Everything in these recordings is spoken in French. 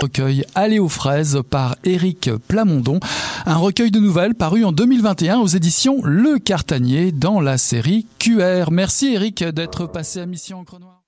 recueil Aller aux fraises par Éric Plamondon, un recueil de nouvelles paru en 2021 aux éditions Le Cartanier dans la série QR. Merci Éric d'être passé à Mission Encre Noire.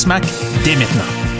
SMAC dès maintenant.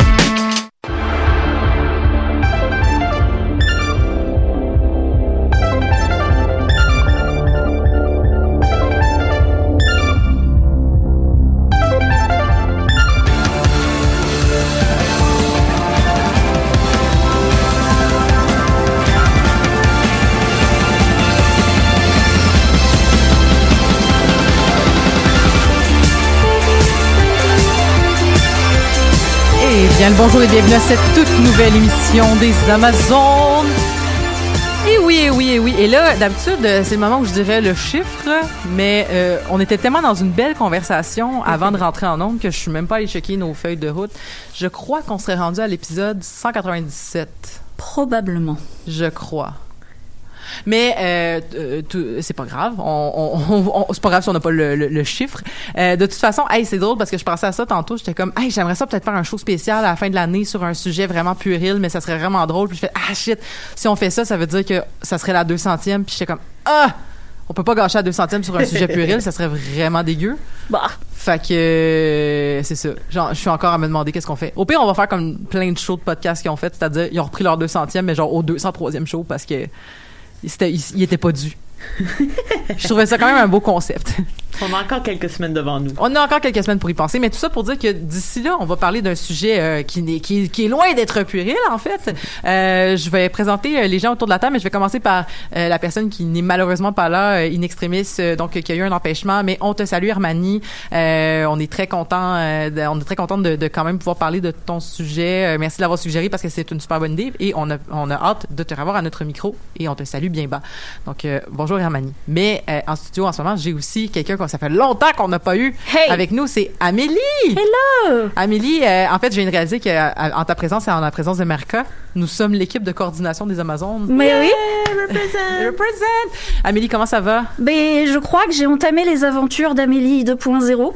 Bien, le bonjour et bienvenue à cette toute nouvelle émission des Amazones. Et oui, et oui, et oui. Et là, d'habitude, euh, c'est le moment où je dirais le chiffre, mais euh, on était tellement dans une belle conversation avant de rentrer en ondes que je suis même pas allé checker nos feuilles de route. Je crois qu'on serait rendu à l'épisode 197. Probablement. Je crois. Mais euh, c'est pas grave. On, on- on- on- c'est pas grave si on n'a pas le, chiffre. Euh, de toute façon, hey, c'est drôle parce que je pensais à ça tantôt. J'étais comme, hey, j'aimerais ça peut-être faire un show spécial à la fin de l'année sur un sujet vraiment puéril, mais ça serait vraiment drôle. Puis je fais, ah shit, si on fait ça, ça veut dire que ça serait la 200e. Puis j'étais comme, ah, on peut pas gâcher la 200e sur un sujet puéril, ça serait vraiment dégueu. Bah, Fait que euh, c'est ça. Genre, je suis encore à me demander qu'est-ce qu'on fait. Au pire, on va faire comme plein de shows de podcasts qu'ils ont fait, c'est-à-dire ils ont repris leur 200e, mais genre au 203e show parce que ils, ils étaient pas dus. je trouvais ça quand même un beau concept. On a encore quelques semaines devant nous. On a encore quelques semaines pour y penser, mais tout ça pour dire que d'ici là, on va parler d'un sujet euh, qui, n'est- qui, est loin d'être puéril, en fait. Euh, je vais présenter euh, les gens autour de la table, mais je vais commencer par euh, la personne qui n'est malheureusement pas là, in extremis, donc qui a eu un empêchement. Mais on te salue, Armani. Euh, on est très content, de- on est très content de, de quand même pouvoir parler de ton sujet. Merci de l'avoir suggéré parce que c'est une super bonne idée et on a, on a hâte de te revoir à notre micro et on te salue bien bas. Donc bonjour Hermanie. Mais en studio en ce moment, j'ai aussi quelqu'un que ça fait longtemps qu'on n'a pas eu Hey! avec nous, c'est Amélie. hello! Amélie, euh, en fait, je viens de réaliser qu'en ta présence et en la présence de Marca, nous sommes l'équipe de coordination des Amazones. Mais oui, Represent! Amélie, comment ça va? mais je crois que j'ai entamé les aventures d'Amélie 2.0.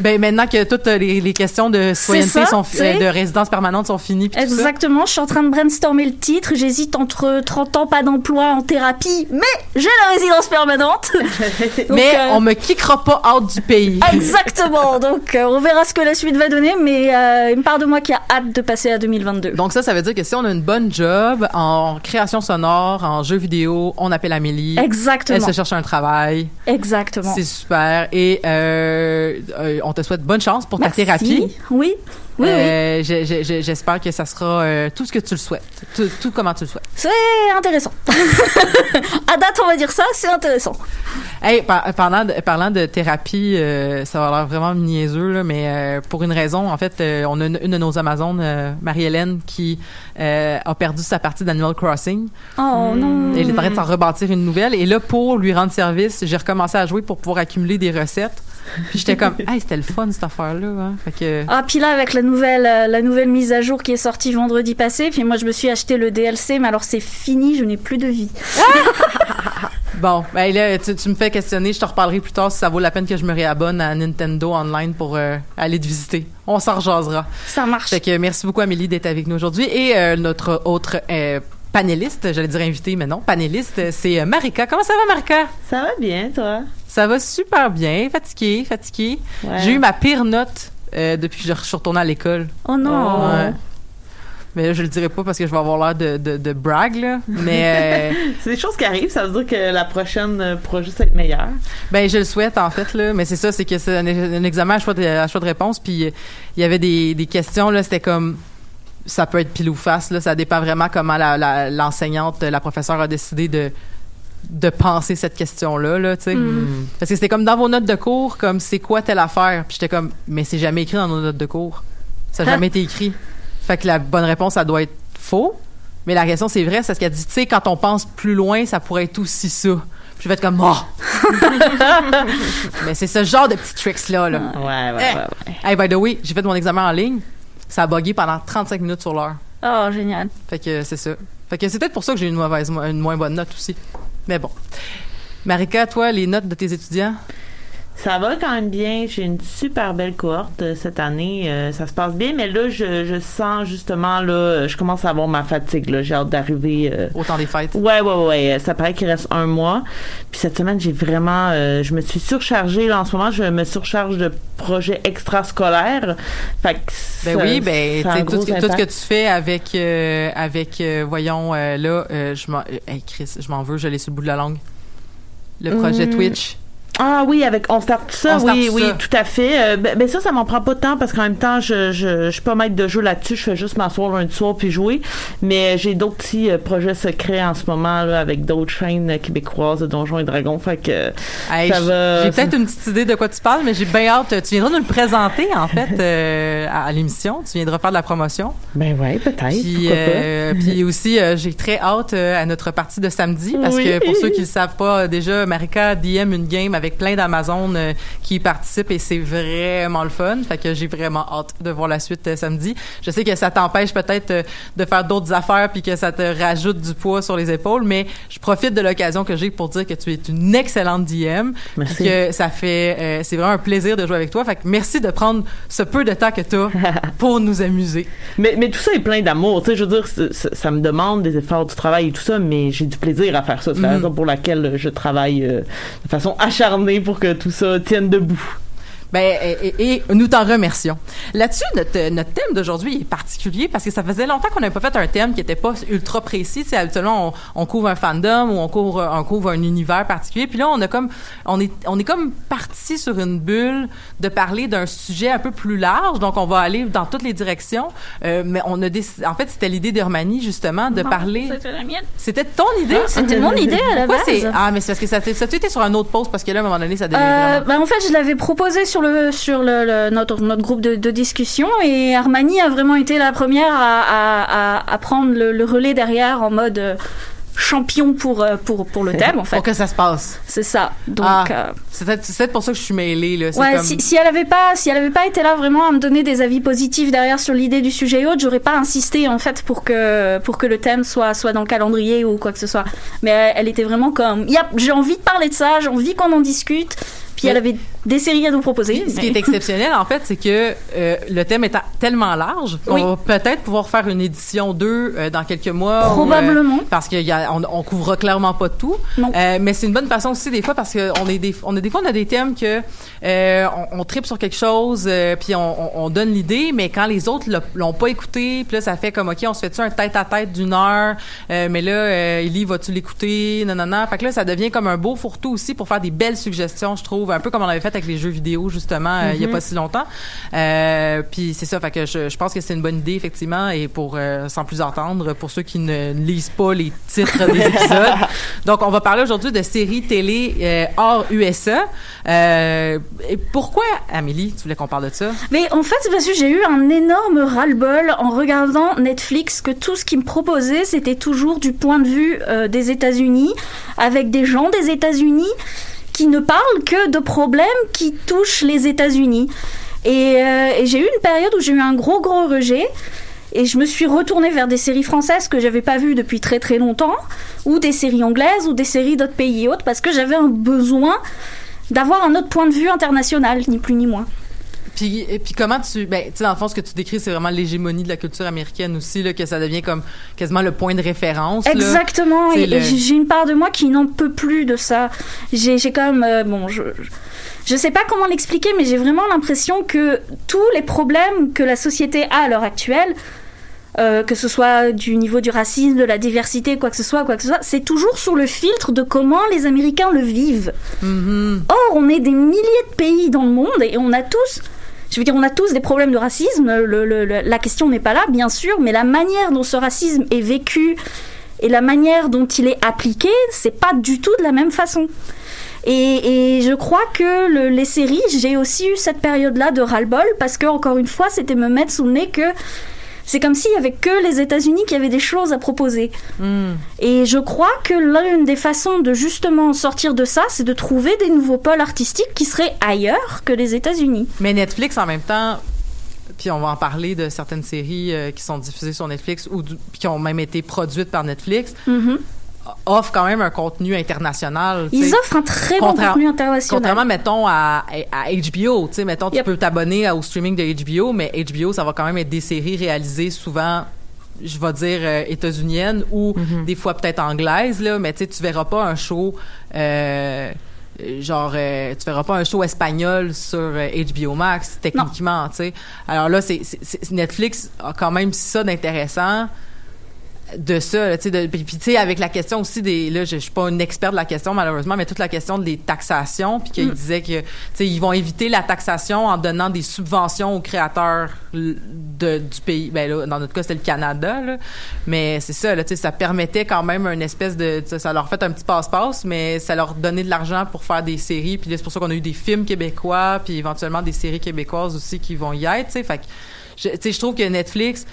Ben, maintenant que toutes les, les questions de citoyenneté ça, sont, euh, de résidence permanente sont finies. Exactement, je suis en train de brainstormer le titre. J'hésite entre 30 ans, pas d'emploi en thérapie, mais j'ai la résidence permanente. Donc, Mais euh, on me kickera pas out du pays. Exactement, donc euh, on verra ce que la suite va donner, mais euh, une part de moi qui a hâte de passer à 2022. Donc ça, ça veut dire que si on a une bonne job en création sonore, en jeux vidéo, on appelle Amélie. Elle Exactement, se cherche un travail. exactement. C'est super. Et euh, on te souhaite bonne chance pour ta thérapie. Oui, oui, oui. Euh, j'ai- J'espère que ça sera euh, tout ce que tu le souhaites. Tout, tout comment tu le souhaites. C'est intéressant. à date, on va dire ça, c'est intéressant. Hey, par- parlant, de, parlant de thérapie, euh, ça va l'air vraiment niaiseux, là, mais pour une raison, en fait, on a une, une de nos Amazones, Marie-Hélène, qui a perdu sa partie d'Animal Crossing. Oh non. Elle est en train de s'en rebâtir une nouvelle. Et là, pour lui rendre service, j'ai recommencé à jouer pour pouvoir accumuler des recettes. Puis j'étais comme, hey, c'était le fun, cette affaire-là. Hein? Fait que... Ah, puis là, avec la nouvelle, euh, la nouvelle mise à jour qui est sortie vendredi passé, puis moi, je me suis acheté le DLC, mais alors c'est fini, je n'ai plus de vie. Bon, ben là, tu, tu me fais questionner. Je te reparlerai plus tard si ça vaut la peine que je me réabonne à Nintendo Online pour euh, aller te visiter. On s'en rejasera. Ça marche. Fait que merci beaucoup, Amélie, d'être avec nous aujourd'hui. Et euh, notre autre euh, panéliste, j'allais dire invité, mais non, panéliste, c'est Marika. Comment ça va, Marika? Ça va bien, toi? Ça va super bien. Fatiguée. Ouais. J'ai eu ma pire note euh, depuis que je suis retournée à l'école. Oh non. Ouais. Mais là, je le dirai pas parce que je vais avoir l'air de, de, de brag, là. Mais, euh, C'est des choses qui arrivent, ça veut dire que la prochaine euh, pourra juste être meilleure. ben, je le souhaite, en fait, là. Mais c'est ça, c'est que c'est un, un examen à choix de, à choix de réponse. Puis, il y avait des, des questions, là. C'était comme, ça peut être pile ou face, là. Ça dépend vraiment comment la, la- l'enseignante, la professeure a décidé de, de penser cette question-là, là, tu sais. Parce que c'était comme dans vos notes de cours, comme c'est quoi telle affaire? Puis j'étais comme, mais c'est jamais écrit dans nos notes de cours. Ça n'a jamais été écrit. Fait que la bonne réponse, ça doit être faux. Mais la question, c'est vrai, c'est parce qu'elle dit, tu sais, quand on pense plus loin, ça pourrait être aussi ça. Puis je vais être comme, oh! mais c'est ce genre de petits tricks-là, là. Ouais, ouais, ouais, ouais. Hey, by the way, j'ai fait mon examen en ligne. Ça a bugué pendant 35 minutes sur l'heure. Oh, génial. Fait que c'est ça. Fait que c'est peut-être pour ça que j'ai une mauvaise, une moins bonne note aussi. Mais bon. Marika, toi, les notes de tes étudiants? Ça va quand même bien. J'ai une super belle cohorte euh, cette année. Euh, ça se passe bien, mais là, je, je sens justement, là, je commence à avoir ma fatigue. Là. J'ai hâte d'arriver. euh, Au temps des fêtes. Ouais, ouais, ouais. Ça paraît qu'il reste un mois. Puis cette semaine, j'ai vraiment, euh, je me suis surchargée. Là, en ce moment, je me surcharge de projets extrascolaires. Fait que Ben ça- oui, ben ça tout, ce que- tout ce que tu fais avec avec voyons là, je m'en hey, Chris, je m'en veux, je l'ai sur le bout de la langue. Le projet Hum. Twitch. Ah oui, avec On start ça, On start oui, oui, ça. tout à fait. Euh, ben, ben ça, ça m'en prend pas de temps parce qu'en même temps, je, je, je suis pas maître de jeu là-dessus. Je fais juste m'asseoir lundi soir puis jouer. Mais j'ai d'autres petits euh, projets secrets en ce moment là, avec d'autres chaînes euh, québécoises de Donjons et Dragons. Fait que euh, Hey, ça va. J'ai peut-être une petite idée de quoi tu parles, mais j'ai bien hâte. Tu viendras nous le présenter en fait euh, à, l'émission. Tu viendras faire de la promotion. Ben ouais, peut-être. Puis, euh, aussi, euh, j'ai très hâte euh, à notre partie de samedi parce Oui. que pour ceux qui ne le savent pas, euh, déjà, Marika DM une game avec plein d'Amazon euh, qui y participent et c'est vraiment le fun. Fait que j'ai vraiment hâte de voir la suite euh, samedi. Je sais que ça t'empêche peut-être euh, de faire d'autres affaires puis que ça te rajoute du poids sur les épaules, mais je profite de l'occasion que j'ai pour dire que tu es une excellente DM. Merci. Que ça fait, c'est vraiment un plaisir de jouer avec toi. Fait que merci de prendre ce peu de temps que tu as pour nous amuser. Mais, mais tout ça est plein d'amour. Tu sais, je veux dire, ça me demande des efforts du travail et tout ça, mais j'ai du plaisir à faire ça. C'est la Mhm. raison pour laquelle je travaille euh, de façon acharnée pour que tout ça tienne debout. Ben, et, et- et nous t'en remercions. Là-dessus, notre, notre thème d'aujourd'hui est particulier parce que ça faisait longtemps qu'on n'avait pas fait un thème qui était pas ultra précis. C'est habituellement on, on couvre un fandom ou on couvre, on couvre un univers particulier. Puis là, on a comme, on est, on est comme parti sur une bulle de parler d'un sujet un peu plus large. Donc, on va aller dans toutes les directions. Euh, mais on a décidé, en fait, c'était l'idée d'Hermanie justement de parler. C'était la mienne. C'était ton idée? C'était mon idée à la base. ah mais c'est parce que ça, ça a été sur un autre poste parce que là à un moment donné ça devient Euh, vraiment- bah, en fait, je l'avais proposé sur le sur le, le- notre notre groupe de, de discussion et Armani a vraiment été la première à, à, à, à prendre le, le relais derrière en mode euh, champion pour euh, pour pour le thème en fait. pour que ça se passe. C'est ça. Donc Ah. euh, C'est peut-être pour ça que je suis mêlée là. Ouais, comme- si, si elle avait pas si elle avait pas été là vraiment à me donner des avis positifs derrière sur l'idée du sujet et autres, j'aurais pas insisté en fait pour que pour que le thème soit soit dans le calendrier ou quoi que ce soit. Mais elle, elle était vraiment comme, Yep, j'ai envie de parler de ça, j'ai envie qu'on en discute. Puis elle avait des séries à nous proposer. Ce qui est exceptionnel, en fait, c'est que euh, le thème est tellement large qu'on Oui. va peut-être pouvoir faire une édition 2 euh, dans quelques mois. euh, Probablement. parce qu'on on, couvre clairement pas tout. Non. Mais c'est une bonne façon aussi des fois parce que on est des, on a des fois on a des thèmes que on, on tripe sur quelque chose puis on, on, on donne l'idée, mais quand les autres l'ont pas écouté, puis là ça fait comme ok, on se fait tu un tête à tête d'une heure, mais là Ellie vas-tu l'écouter, non non non. Fait que là ça devient comme un beau fourre-tout aussi pour faire des belles suggestions, je trouve, un peu comme on avait fait avec les jeux vidéo justement euh, il y a pas si longtemps. Euh, puis c'est ça, fait que je, je pense que c'est une bonne idée effectivement et pour euh, sans plus attendre pour ceux qui ne lisent pas les titres des épisodes. Donc on va parler aujourd'hui de séries télé euh, hors USA. Et pourquoi Amélie, tu voulais qu'on parle de ça? Mais en fait, c'est parce que j'ai eu un énorme ras-le-bol en regardant Netflix que tout ce qu'ils me proposait, c'était toujours du point de vue des États-Unis, avec des gens des États-Unis qui ne parlent que de problèmes qui touchent les États-Unis. Et, euh, et j'ai eu une période où j'ai eu un gros gros rejet. et je me suis retournée vers des séries françaises que j'avais pas vues depuis très très longtemps, ou des séries anglaises, ou des séries d'autres pays et autres, parce que j'avais un besoin d'avoir un autre point de vue international, ni plus ni moins. Puis, et puis comment tu, ben, tu sais, dans le fond, ce que tu décris, c'est vraiment l'hégémonie de la culture américaine aussi, là, que ça devient comme quasiment le point de référence. là. Exactement. Et, le- j'ai une part de moi qui n'en peut plus de ça. J'ai comme euh, bon, je je sais pas comment l'expliquer, mais j'ai vraiment l'impression que tous les problèmes que la société a à l'heure actuelle, euh, que ce soit du niveau du racisme, de la diversité, quoi que ce soit, quoi que ce soit, c'est toujours sous le filtre de comment les Américains le vivent. Mhm. Or, on est des milliers de pays dans le monde et on a tous, je veux dire, on a tous des problèmes de racisme. La question n'est pas là, bien sûr, mais la manière dont ce racisme est vécu et la manière dont il est appliqué, c'est pas du tout de la même façon. Et, je crois que le- les séries, j'ai aussi eu cette période-là de ras-le-bol parce que, encore une fois, c'était me mettre sous le nez que c'est comme s'il y avait que les États-Unis qui avaient des choses à proposer. Mm. Et je crois que l'une des façons de justement sortir de ça, c'est de trouver des nouveaux pôles artistiques qui seraient ailleurs que les États-Unis. Mais Netflix, en même temps, puis on va en parler de certaines séries euh, qui sont diffusées sur Netflix ou du- qui ont même été produites par Netflix, Mhm. Offre quand même un contenu international. Ils offrent un très bon contenu international. Contrairement, mettons, à, à HBO. Tu sais, mettons, tu peux t'abonner au streaming de HBO, mais HBO, ça va quand même être des séries réalisées souvent je vais dire euh, états-unienne ou Mm-hmm. des fois peut-être anglaise là mais tu sais tu verras pas un show euh, genre euh, tu verras pas un show espagnol sur euh, HBO Max techniquement tu sais alors là c'est- Netflix a quand même ça d'intéressant de ça, là, tu sais, de- puis puis, tu sais, avec la question aussi des, là, je, je suis pas une experte de la question malheureusement, mais toute la question des taxations, puis qu'il disait que, tu sais, ils vont éviter la taxation en donnant des subventions aux créateurs de, du pays. Ben là, dans notre cas, c'était le Canada, là, mais c'est ça, là, tu sais, ça permettait quand même une espèce de, ça leur fait un petit passe-passe, mais ça leur donnait de l'argent pour faire des séries, puis là, c'est pour ça qu'on a eu des films québécois, puis éventuellement des séries québécoises aussi qui vont y être, tu sais, fait que, je- tu sais, je trouve que Netflix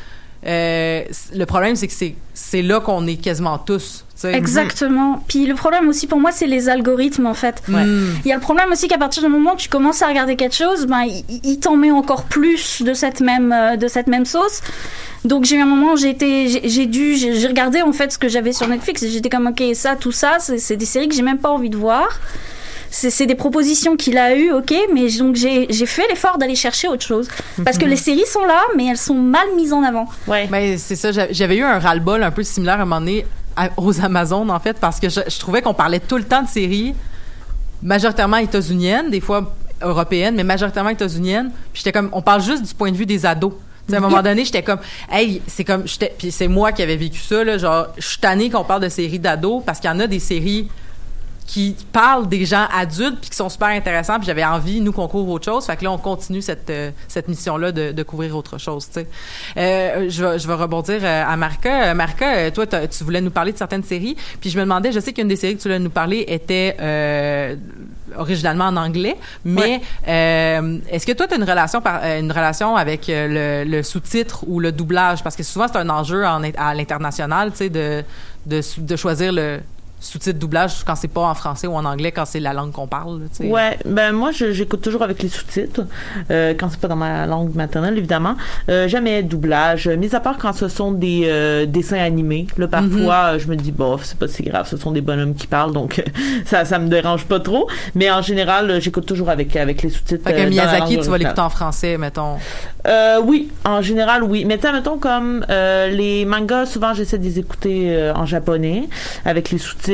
euh, le problème, c'est que c'est, c'est là qu'on est quasiment tous. Exactement. Puis le problème aussi pour moi, c'est les algorithmes en fait. Il y a le problème aussi qu'à partir du moment où tu commences à regarder quelque chose, ben il, il t'en met encore plus de cette même euh, de cette même sauce. Donc j'ai eu un moment où j'ai été j'ai j'ai dû j'ai regardé en fait ce que j'avais sur Netflix et j'étais comme ok ça tout ça c'est c'est des séries que j'ai même pas envie de voir. C'est des propositions qu'il a eues, ok, mais donc j'ai fait l'effort d'aller chercher autre chose. Parce que les séries sont là, mais elles sont mal mises en avant. Ouais. Ben, c'est ça. j'a- J'avais eu un ras-le-bol un peu similaire à un moment donné à- aux Amazones, en fait, parce que je, je trouvais qu'on parlait tout le temps de séries majoritairement états-uniennes, des fois européennes, mais majoritairement états-uniennes. Puis j'étais comme, on parle juste du point de vue des ados. Tu sais, à un moment donné, j'étais comme, hey, c'est comme, puis c'est moi qui avais vécu ça, là, genre, je suis tannée qu'on parle de séries d'ados parce qu'il y en a des séries qui parlent des gens adultes puis qui sont super intéressants puis j'avais envie nous qu'on couvre autre chose. Fait que là on continue cette euh, cette mission là de, de couvrir autre chose tu sais. Euh, je vais je vais rebondir euh, à Marca. Marca toi tu voulais nous parler de certaines séries puis je me demandais je sais qu'une des séries que tu voulais nous parler était euh, originalement en anglais mais est-ce que toi tu as une relation par une relation avec le, le sous-titre ou le doublage? Parce que souvent c'est un enjeu en, à l'international tu sais de, de choisir le sous-titre doublage quand c'est pas en français ou en anglais quand c'est la langue qu'on parle là. Ouais, ben moi j'écoute toujours avec les sous-titres euh, quand c'est pas dans ma langue maternelle évidemment. Euh, jamais doublage, mis à part quand ce sont des euh, dessins animés. Là parfois euh, je me dis bof c'est pas si grave, ce sont des bonhommes qui parlent donc ça ça me dérange pas trop. Mais en général j'écoute toujours avec avec les sous-titres. fait que euh, Miyazaki tu vas l'écouter en français mettons Euh, oui, en général, oui. Mais mettons comme les mangas, souvent j'essaie de les écouter en japonais avec les sous-titres.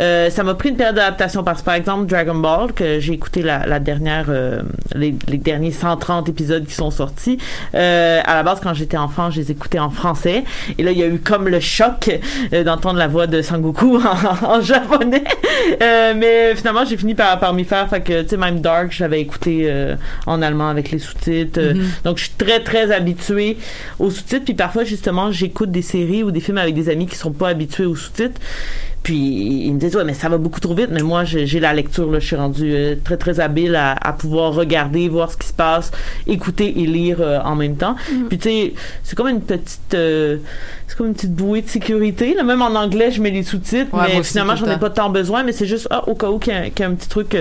Euh, ça m'a pris une période d'adaptation parce que par exemple Dragon Ball que j'ai écouté la, la dernière, euh, les, les derniers 130 épisodes qui sont sortis. Euh, à la base, quand j'étais enfant, je les écoutais en français. Et là, il y a eu comme le choc d'entendre la voix de Sangoku en, en japonais. Mais finalement, j'ai fini par, par m'y faire. Fait que, tu sais, même Dark, je l'avais écouté en allemand avec les sous-titres. Euh, Donc, je suis très, très habituée aux sous-titres. Puis parfois, justement, j'écoute des séries ou des films avec des amis qui sont pas habitués aux sous-titres. Puis il me disait ouais mais ça va beaucoup trop vite. Mais moi j'ai la lecture là, je suis rendue euh, très très habile à, à pouvoir regarder, voir ce qui se passe, écouter et lire euh, en même temps. Puis tu sais c'est comme une petite euh, c'est comme une petite bouée de sécurité. Là. Même en anglais je mets les sous-titres, Ouais, mais finalement j'en ai pas tant besoin. Mais c'est juste ah, au cas où qu'il y, a- qu'il y a un petit truc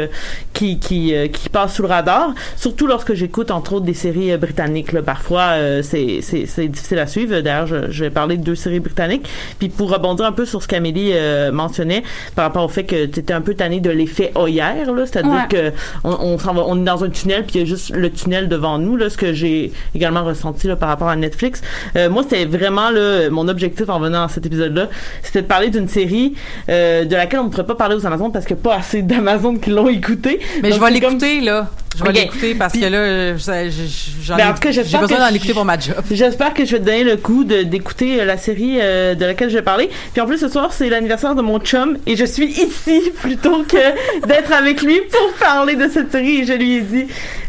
qui qui qui passe sous le radar. Surtout lorsque j'écoute entre autres des séries britanniques. Là. Parfois c'est c'est c'est difficile à suivre. D'ailleurs je, je vais parler de deux séries britanniques. Puis pour rebondir un peu sur ce qu'Amélie euh, mentionnait par rapport au fait que tu étais un peu tanné de l'effet là, c'est-à-dire Ouais. que on, on s'en va, on est dans un tunnel puis il y a juste le tunnel devant nous, là, ce que j'ai également ressenti là, par rapport à Netflix. Euh, moi, c'était vraiment là, mon objectif en venant à cet épisode-là, c'était de parler d'une série euh, de laquelle on ne pourrait pas parler aux Amazon parce qu'il n'y a pas assez d'Amazon qui l'ont écouté. Mais je vais c'est comme- l'écouter, là. Je vais l'écouter parce Puis- que là, Ben, j'ai besoin d'en écouter pour ma job. J'espère que je vais te donner le coup d'écouter euh, la série euh, de laquelle je vais parler. Puis en plus, ce soir, c'est l'anniversaire de mon chum et je suis ici plutôt que d'être avec lui pour parler de cette série. Et je lui ai dit,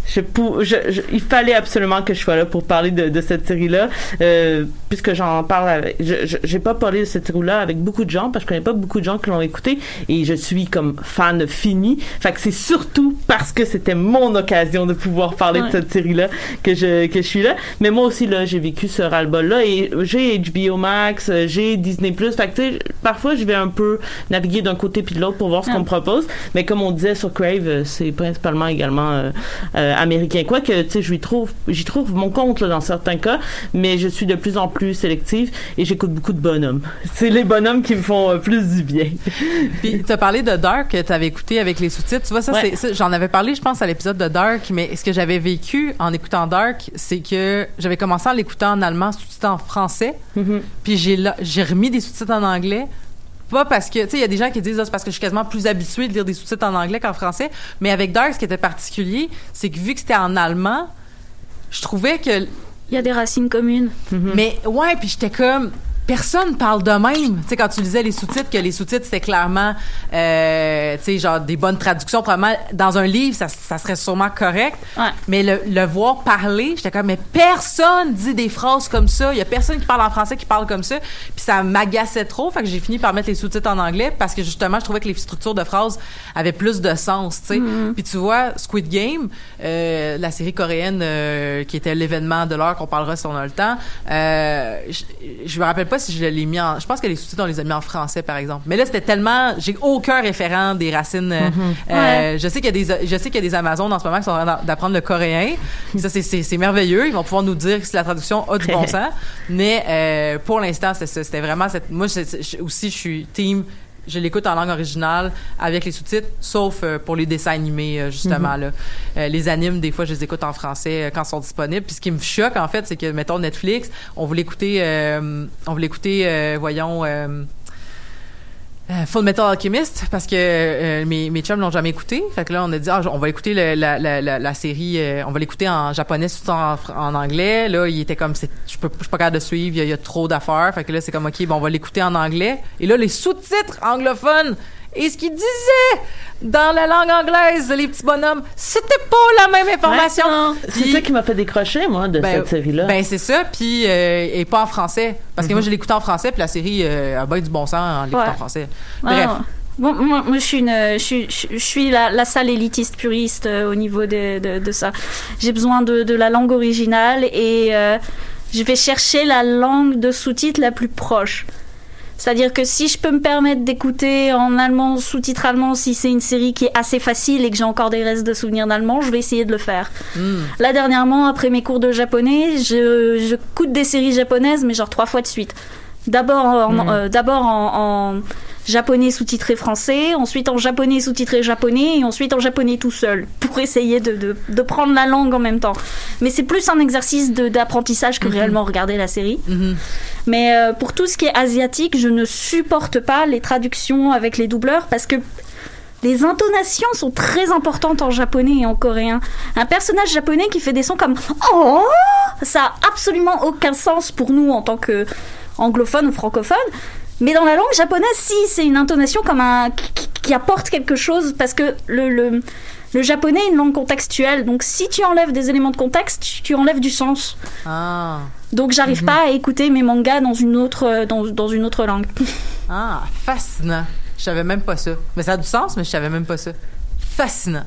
je, pou- je, je- il fallait absolument que je sois là pour parler de, de cette série-là, euh, puisque j'en parle avec. Je, j'ai pas parlé de cette série-là avec beaucoup de gens parce que je connais pas beaucoup de gens qui l'ont écouté et je suis comme fan fini. Fait que c'est surtout parce que c'était mon occasion de pouvoir parler de cette série-là que je que je suis là. Mais moi aussi là, j'ai vécu ce ras-le-bol-là et j'ai HBO Max, j'ai Disney Plus. Fait que tu sais, parfois je vais un peu naviguer d'un côté puis de l'autre pour voir ce Ah. qu'on me propose. Mais comme on disait sur Crave, euh, c'est principalement également euh, euh, américain. Quoique, tu sais, lui trouve, j'y trouve mon compte là, dans certains cas, mais je suis de plus en plus sélective et j'écoute beaucoup de bonhommes. C'est les bonhommes qui me font euh, plus du bien. Puis tu as parlé de Dark que tu avais écouté avec les sous-titres. Tu vois, ça, Ouais. c'est, j'en avais parlé, je pense, à l'épisode de Dark, mais ce que j'avais vécu en écoutant Dark, c'est que j'avais commencé en l'écoutant en allemand, sous-titré en français, Mhm. puis j'ai remis des sous-titres en anglais. Pas parce que, tu sais, il y a des gens qui disent, ah, c'est parce que je suis quasiment plus habituée de lire des sous-titres en anglais qu'en français. Mais avec Dark, ce qui était particulier, c'est que vu que c'était en allemand, je trouvais que Il y a des racines communes. mais ouais, puis j'étais comme personne parle de même. Tu sais quand tu lisais les sous-titres que les sous-titres c'était clairement euh, tu sais genre des bonnes traductions probablement dans un livre ça, ça serait sûrement correct. Ouais. Mais le, le voir parler, j'étais comme mais personne dit des phrases comme ça, il y a personne qui parle en français qui parle comme ça. Puis ça m'agaçait trop, fait que j'ai fini par mettre les sous-titres en anglais parce que justement je trouvais que les structures de phrases avaient plus de sens, tu sais. Puis tu vois Squid Game, euh, la série coréenne euh, qui était l'événement de l'heure qu'on parlera si on a le temps. Je, je me rappelle pas si je l'ai mis en. Je pense que les sous-titres on les a mis en français par exemple. Mais là c'était tellement, j'ai aucun référent des racines. euh, euh, Je sais qu'il y a des, je sais qu'il y a des Amazones en ce moment qui sont en train d'apprendre le coréen. Ça c'est c'est c'est merveilleux. Ils vont pouvoir nous dire si la traduction a du bon sens. Mais euh, pour l'instant c'était vraiment cette. Moi c'est- aussi je suis team je l'écoute en langue originale avec les sous-titres, sauf euh, pour les dessins animés, euh, justement. là. Euh, les animes, des fois, je les écoute en français quand ils sont disponibles. Puis ce qui me choque, en fait, c'est que, mettons, Netflix, on voulait écouter, on voulait écouter, euh, voyons... Euh, Full Metal Alchemist parce que euh, mes, mes chums l'ont jamais écouté. Fait que là, on a dit, ah, on va écouter le- la, la, la, série, euh, on va l'écouter en japonais, tout en, en anglais. Là, il était comme, je peux, je suis pas capable de suivre, il y y a trop d'affaires. Fait que là, c'est comme, OK, bon, on va l'écouter en anglais. Et là, les sous-titres anglophones et ce qu'ils disaient dans la langue anglaise, les petits bonhommes, c'était pas la même information. Ouais, C'est ça qui m'a fait décrocher, moi, de ben, cette série-là. Ben c'est ça, puis euh, et pas en français, parce que moi je l'écoutais en français, puis la série euh, a bien du bon sens en l'écoutant Ouais. en français. Ah, Bref, Bon, moi, moi, je suis une, je suis, je suis la, la sale élitiste puriste euh, au niveau de, de, de ça. J'ai besoin de, de la langue originale et euh, je vais chercher la langue de sous-titres la plus proche. C'est-à-dire que si je peux me permettre d'écouter en allemand, sous-titre allemand, si c'est une série qui est assez facile et que j'ai encore des restes de souvenirs d'allemand, je vais essayer de le faire. Hmm. Là, dernièrement, après mes cours de japonais, je, je coûte des séries japonaises, mais genre trois fois de suite. D'abord en, euh, d'abord en, en japonais sous-titré français, ensuite en japonais sous-titré japonais, et ensuite en japonais tout seul, pour essayer de, de, de prendre la langue en même temps. Mais c'est plus un exercice d'apprentissage que réellement regarder la série. Mhm. Mais euh, pour tout ce qui est asiatique, je ne supporte pas les traductions avec les doubleurs parce que les intonations sont très importantes en japonais et en coréen. Un personnage japonais qui fait des sons comme oh, ça a absolument aucun sens pour nous en tant que anglophone ou francophone. Mais dans la langue japonaise, si c'est une intonation comme un qui, qui apporte quelque chose parce que le, le le japonais est une langue contextuelle. Donc si tu enlèves des éléments de contexte, tu, enlèves du sens. ah, Donc j'arrive Mhm. pas à écouter mes mangas dans une autre dans, dans une autre langue. ah, fascinant. Je savais même pas ça. Mais ça a du sens, mais je savais même pas ça. Fascinant.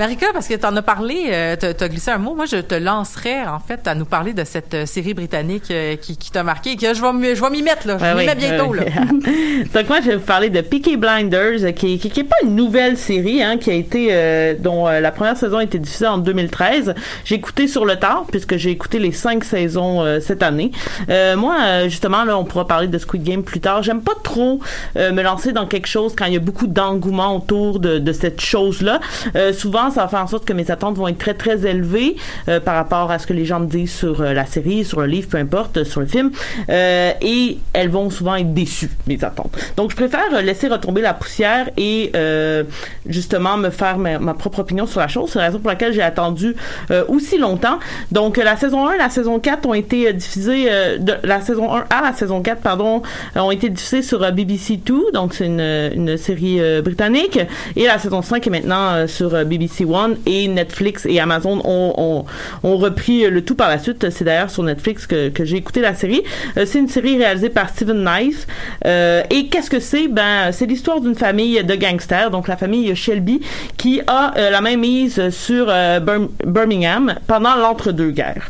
Marika, parce que tu en as parlé, euh, tu as glissé un mot. Moi, je te lancerais, en fait, à nous parler de cette euh, série britannique euh, qui, qui t'a marqué et que je vais, m'y- je vais m'y mettre, là. Je Ouais, m'y mets bientôt, ouais, là. Donc moi, je vais vous parler de Peaky Blinders, euh, qui, qui, qui est pas une nouvelle série, hein, qui a été, euh, dont la première saison a été diffusée en 2013. J'ai écouté sur le tard, puisque j'ai écouté les cinq saisons cette année. Moi, justement, là, on pourra parler de Squid Game plus tard. J'aime pas trop me lancer dans quelque chose quand il y a beaucoup d'engouement autour de, de cette chose-là. Euh, ça va faire en sorte que mes attentes vont être très, très élevées euh, par rapport à ce que les gens me disent sur euh, la série, sur le livre, peu importe, euh, sur le film. Et elles vont souvent être déçues, mes attentes. Donc, je préfère laisser retomber la poussière et justement me faire ma, propre opinion sur la chose. C'est la raison pour laquelle j'ai attendu aussi longtemps. Donc, la saison 1 et la saison 4 ont été diffusées, la saison 1 à la saison 4, pardon, ont été diffusées sur BBC 2, donc c'est une, série britannique. Et la saison 5 est maintenant sur euh, Et Netflix et Amazon ont, repris le tout par la suite. C'est d'ailleurs sur Netflix que, j'ai écouté la série. Euh, c'est une série réalisée par Steven Knife. Euh, et qu'est-ce que c'est? Ben, c'est l'histoire d'une famille de gangsters, donc la famille Shelby, qui a euh, la même mise sur euh, Bir- Birmingham pendant l'entre-deux-guerres.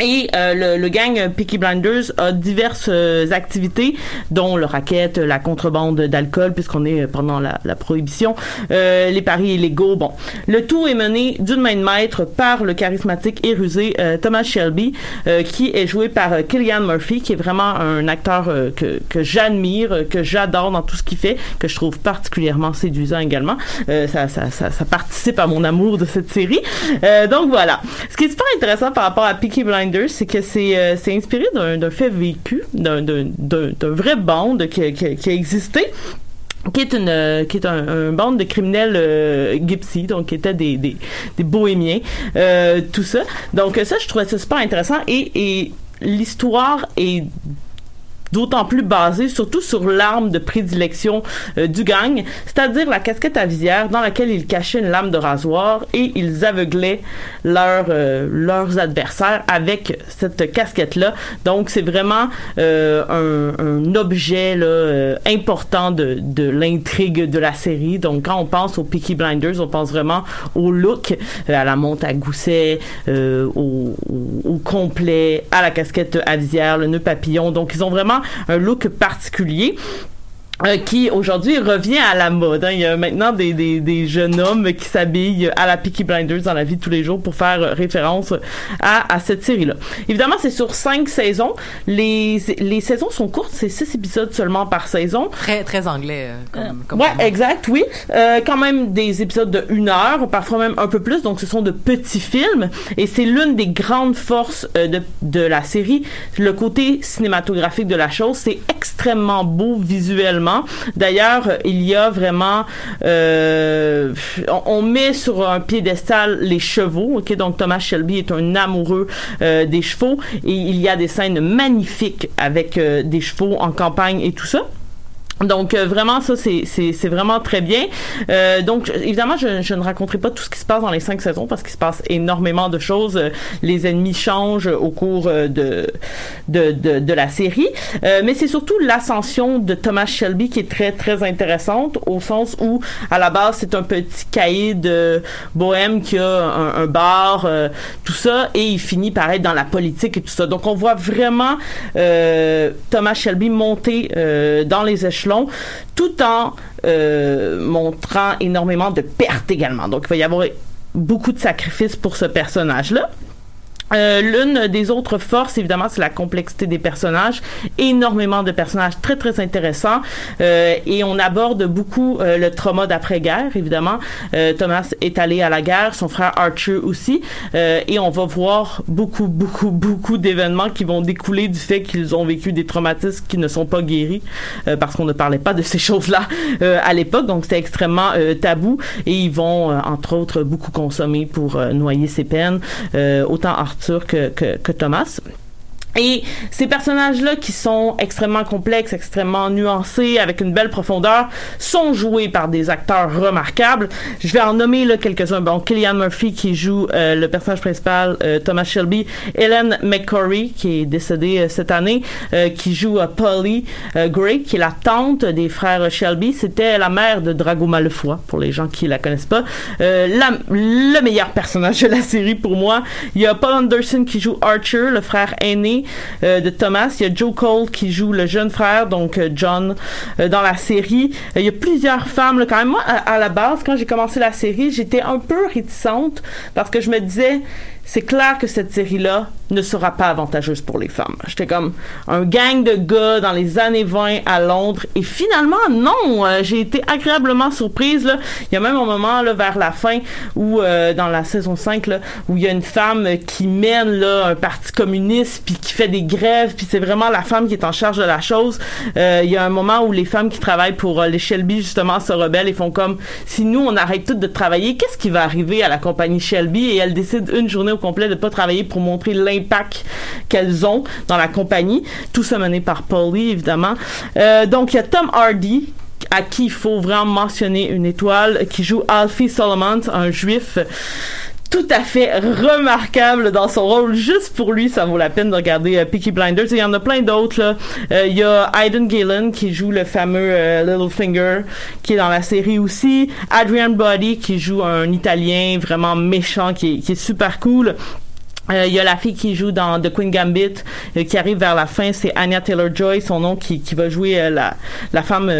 Et euh, le, le gang Peaky Blinders a diverses euh, activités, dont le racket, la contrebande d'alcool, puisqu'on est pendant la, la prohibition, euh, les paris illégaux. Bon, le tout est mené d'une main de maître par le charismatique et rusé euh, Thomas Shelby, euh, qui est joué par Cillian Murphy, qui est vraiment un acteur que, que j'admire, que j'adore dans tout ce qu'il fait, que je trouve particulièrement séduisant également. Ça, ça, ça, ça participe à mon amour de cette série. Donc voilà. Ce qui est super intéressant par rapport à Peaky Blinders, c'est que c'est euh, inspiré d'un fait vécu, d'un vrai bande qui, qui, qui a existé qui est une euh, qui est un, un bande de criminels euh, gypsy donc qui étaient des des, des bohémiens euh, tout ça. Donc ça je trouvais ça super intéressant et et l'histoire est d'autant plus basée surtout sur l'arme de prédilection euh, du gang, c'est-à-dire la casquette à visière dans laquelle ils cachaient une lame de rasoir et ils aveuglaient leurs euh, leurs adversaires avec cette casquette-là. Donc c'est vraiment euh, un, un objet là, euh, important de, de l'intrigue de la série. Donc quand on pense aux Peaky Blinders, on pense vraiment au look, euh, à la monte à gousset, au, au, au complet, à la casquette à visière, le nœud papillon. Donc ils ont vraiment un look particulier. Euh, qui aujourd'hui revient à la mode. hein. Il y a maintenant des, des, des jeunes hommes qui s'habillent à la Peaky Blinders dans la vie de tous les jours pour faire euh, référence à, à cette série-là. Évidemment, c'est sur cinq saisons. Les, les saisons sont courtes, c'est six épisodes seulement par saison. Très, très anglais. euh, comme, comme Ouais, exact, oui. Euh, quand même des épisodes de une heure, parfois même un peu plus, donc ce sont de petits films, et c'est l'une des grandes forces euh, de, de la série, le côté cinématographique de la chose, c'est extrêmement beau visuellement. D'ailleurs, il y a vraiment, euh, on, met sur un piédestal les chevaux, ok, donc Thomas Shelby est un amoureux euh, des chevaux, et il y a des scènes magnifiques avec euh, des chevaux en campagne et tout ça. Donc euh, vraiment ça c'est vraiment très bien. Euh, donc évidemment je, ne raconterai pas tout ce qui se passe dans les cinq saisons parce qu'il se passe énormément de choses. Euh, les ennemis changent au cours de de de, la série, mais c'est surtout l'ascension de Thomas Shelby qui est très très intéressante au sens où à la base c'est un petit de bohème qui a un, un bar tout ça et il finit par être dans la politique et tout ça. Donc on voit vraiment Thomas Shelby monter dans les tout en euh, montrant énormément de pertes également. Donc il va y avoir beaucoup de sacrifices pour ce personnage-là. Euh, L'une des autres forces, évidemment, c'est la complexité des personnages. Énormément de personnages très, très intéressants. Euh, et on aborde beaucoup euh, le trauma d'après-guerre, évidemment. Euh, Thomas est allé à la guerre, son frère Archer aussi. Euh, et on va voir beaucoup, beaucoup, beaucoup d'événements qui vont découler du fait qu'ils ont vécu des traumatismes qui ne sont pas guéris. euh, parce qu'on ne parlait pas de ces choses-là à l'époque. Donc, c'était extrêmement tabou. Et ils vont, entre autres, beaucoup consommer pour noyer ses peines. Autant Arthur que, que, que Thomas. Et ces personnages-là qui sont extrêmement complexes, extrêmement nuancés, avec une belle profondeur, sont joués par des acteurs remarquables. Je vais en nommer là quelques-uns. Bon, Killian Murphy qui joue euh, le personnage principal, euh, Thomas Shelby, Helen McCory qui est décédée euh, cette année, qui joue Polly Gray qui est la tante des frères Shelby. C'était la mère de Drago Malfoy pour les gens qui la connaissent pas. La, le meilleur personnage de la série pour moi. Il y a Paul Anderson qui joue Archer, le frère aîné euh, de Thomas. Il y a Joe Cole qui joue le jeune frère, donc euh, John, euh, dans la série. il y a plusieurs femmes. Quand même, moi, à la base, quand j'ai commencé la série, j'étais un peu réticente parce que je me disais, c'est clair que cette série-là ne sera pas avantageuse pour les femmes. J'étais comme un gang de gars dans les années 20 à Londres et finalement non, euh, j'ai été agréablement surprise. Il y a même un moment vers la fin où euh, dans la saison 5 là où il y a une femme qui mène un parti communiste puis qui fait des grèves puis c'est vraiment la femme qui est en charge de la chose. Euh, il y a un moment où les femmes qui travaillent pour les Shelby justement se rebellent et font comme si nous on arrête toutes de travailler, qu'est-ce qui va arriver à la compagnie Shelby? Et elles décident une journée complet de pas travailler pour montrer l'impact qu'elles ont dans la compagnie. Tout ça mené par Polly, évidemment. Euh, donc, il y a Tom Hardy, à qui il faut vraiment mentionner une étoile, qui joue Alfie Solomon, un juif tout à fait remarquable dans son rôle. Juste pour lui, ça vaut la peine de regarder euh, Peaky Blinders. Il y en a plein d'autres. Euh, il y a Aidan Gillen qui joue le fameux euh, Littlefinger qui est dans la série aussi. Adrian Body qui joue un Italien vraiment méchant qui est super cool. Il euh, y a la fille qui joue dans The Queen Gambit euh, qui arrive vers la fin, c'est Anya Taylor-Joy, son nom qui, qui va jouer euh, la, la femme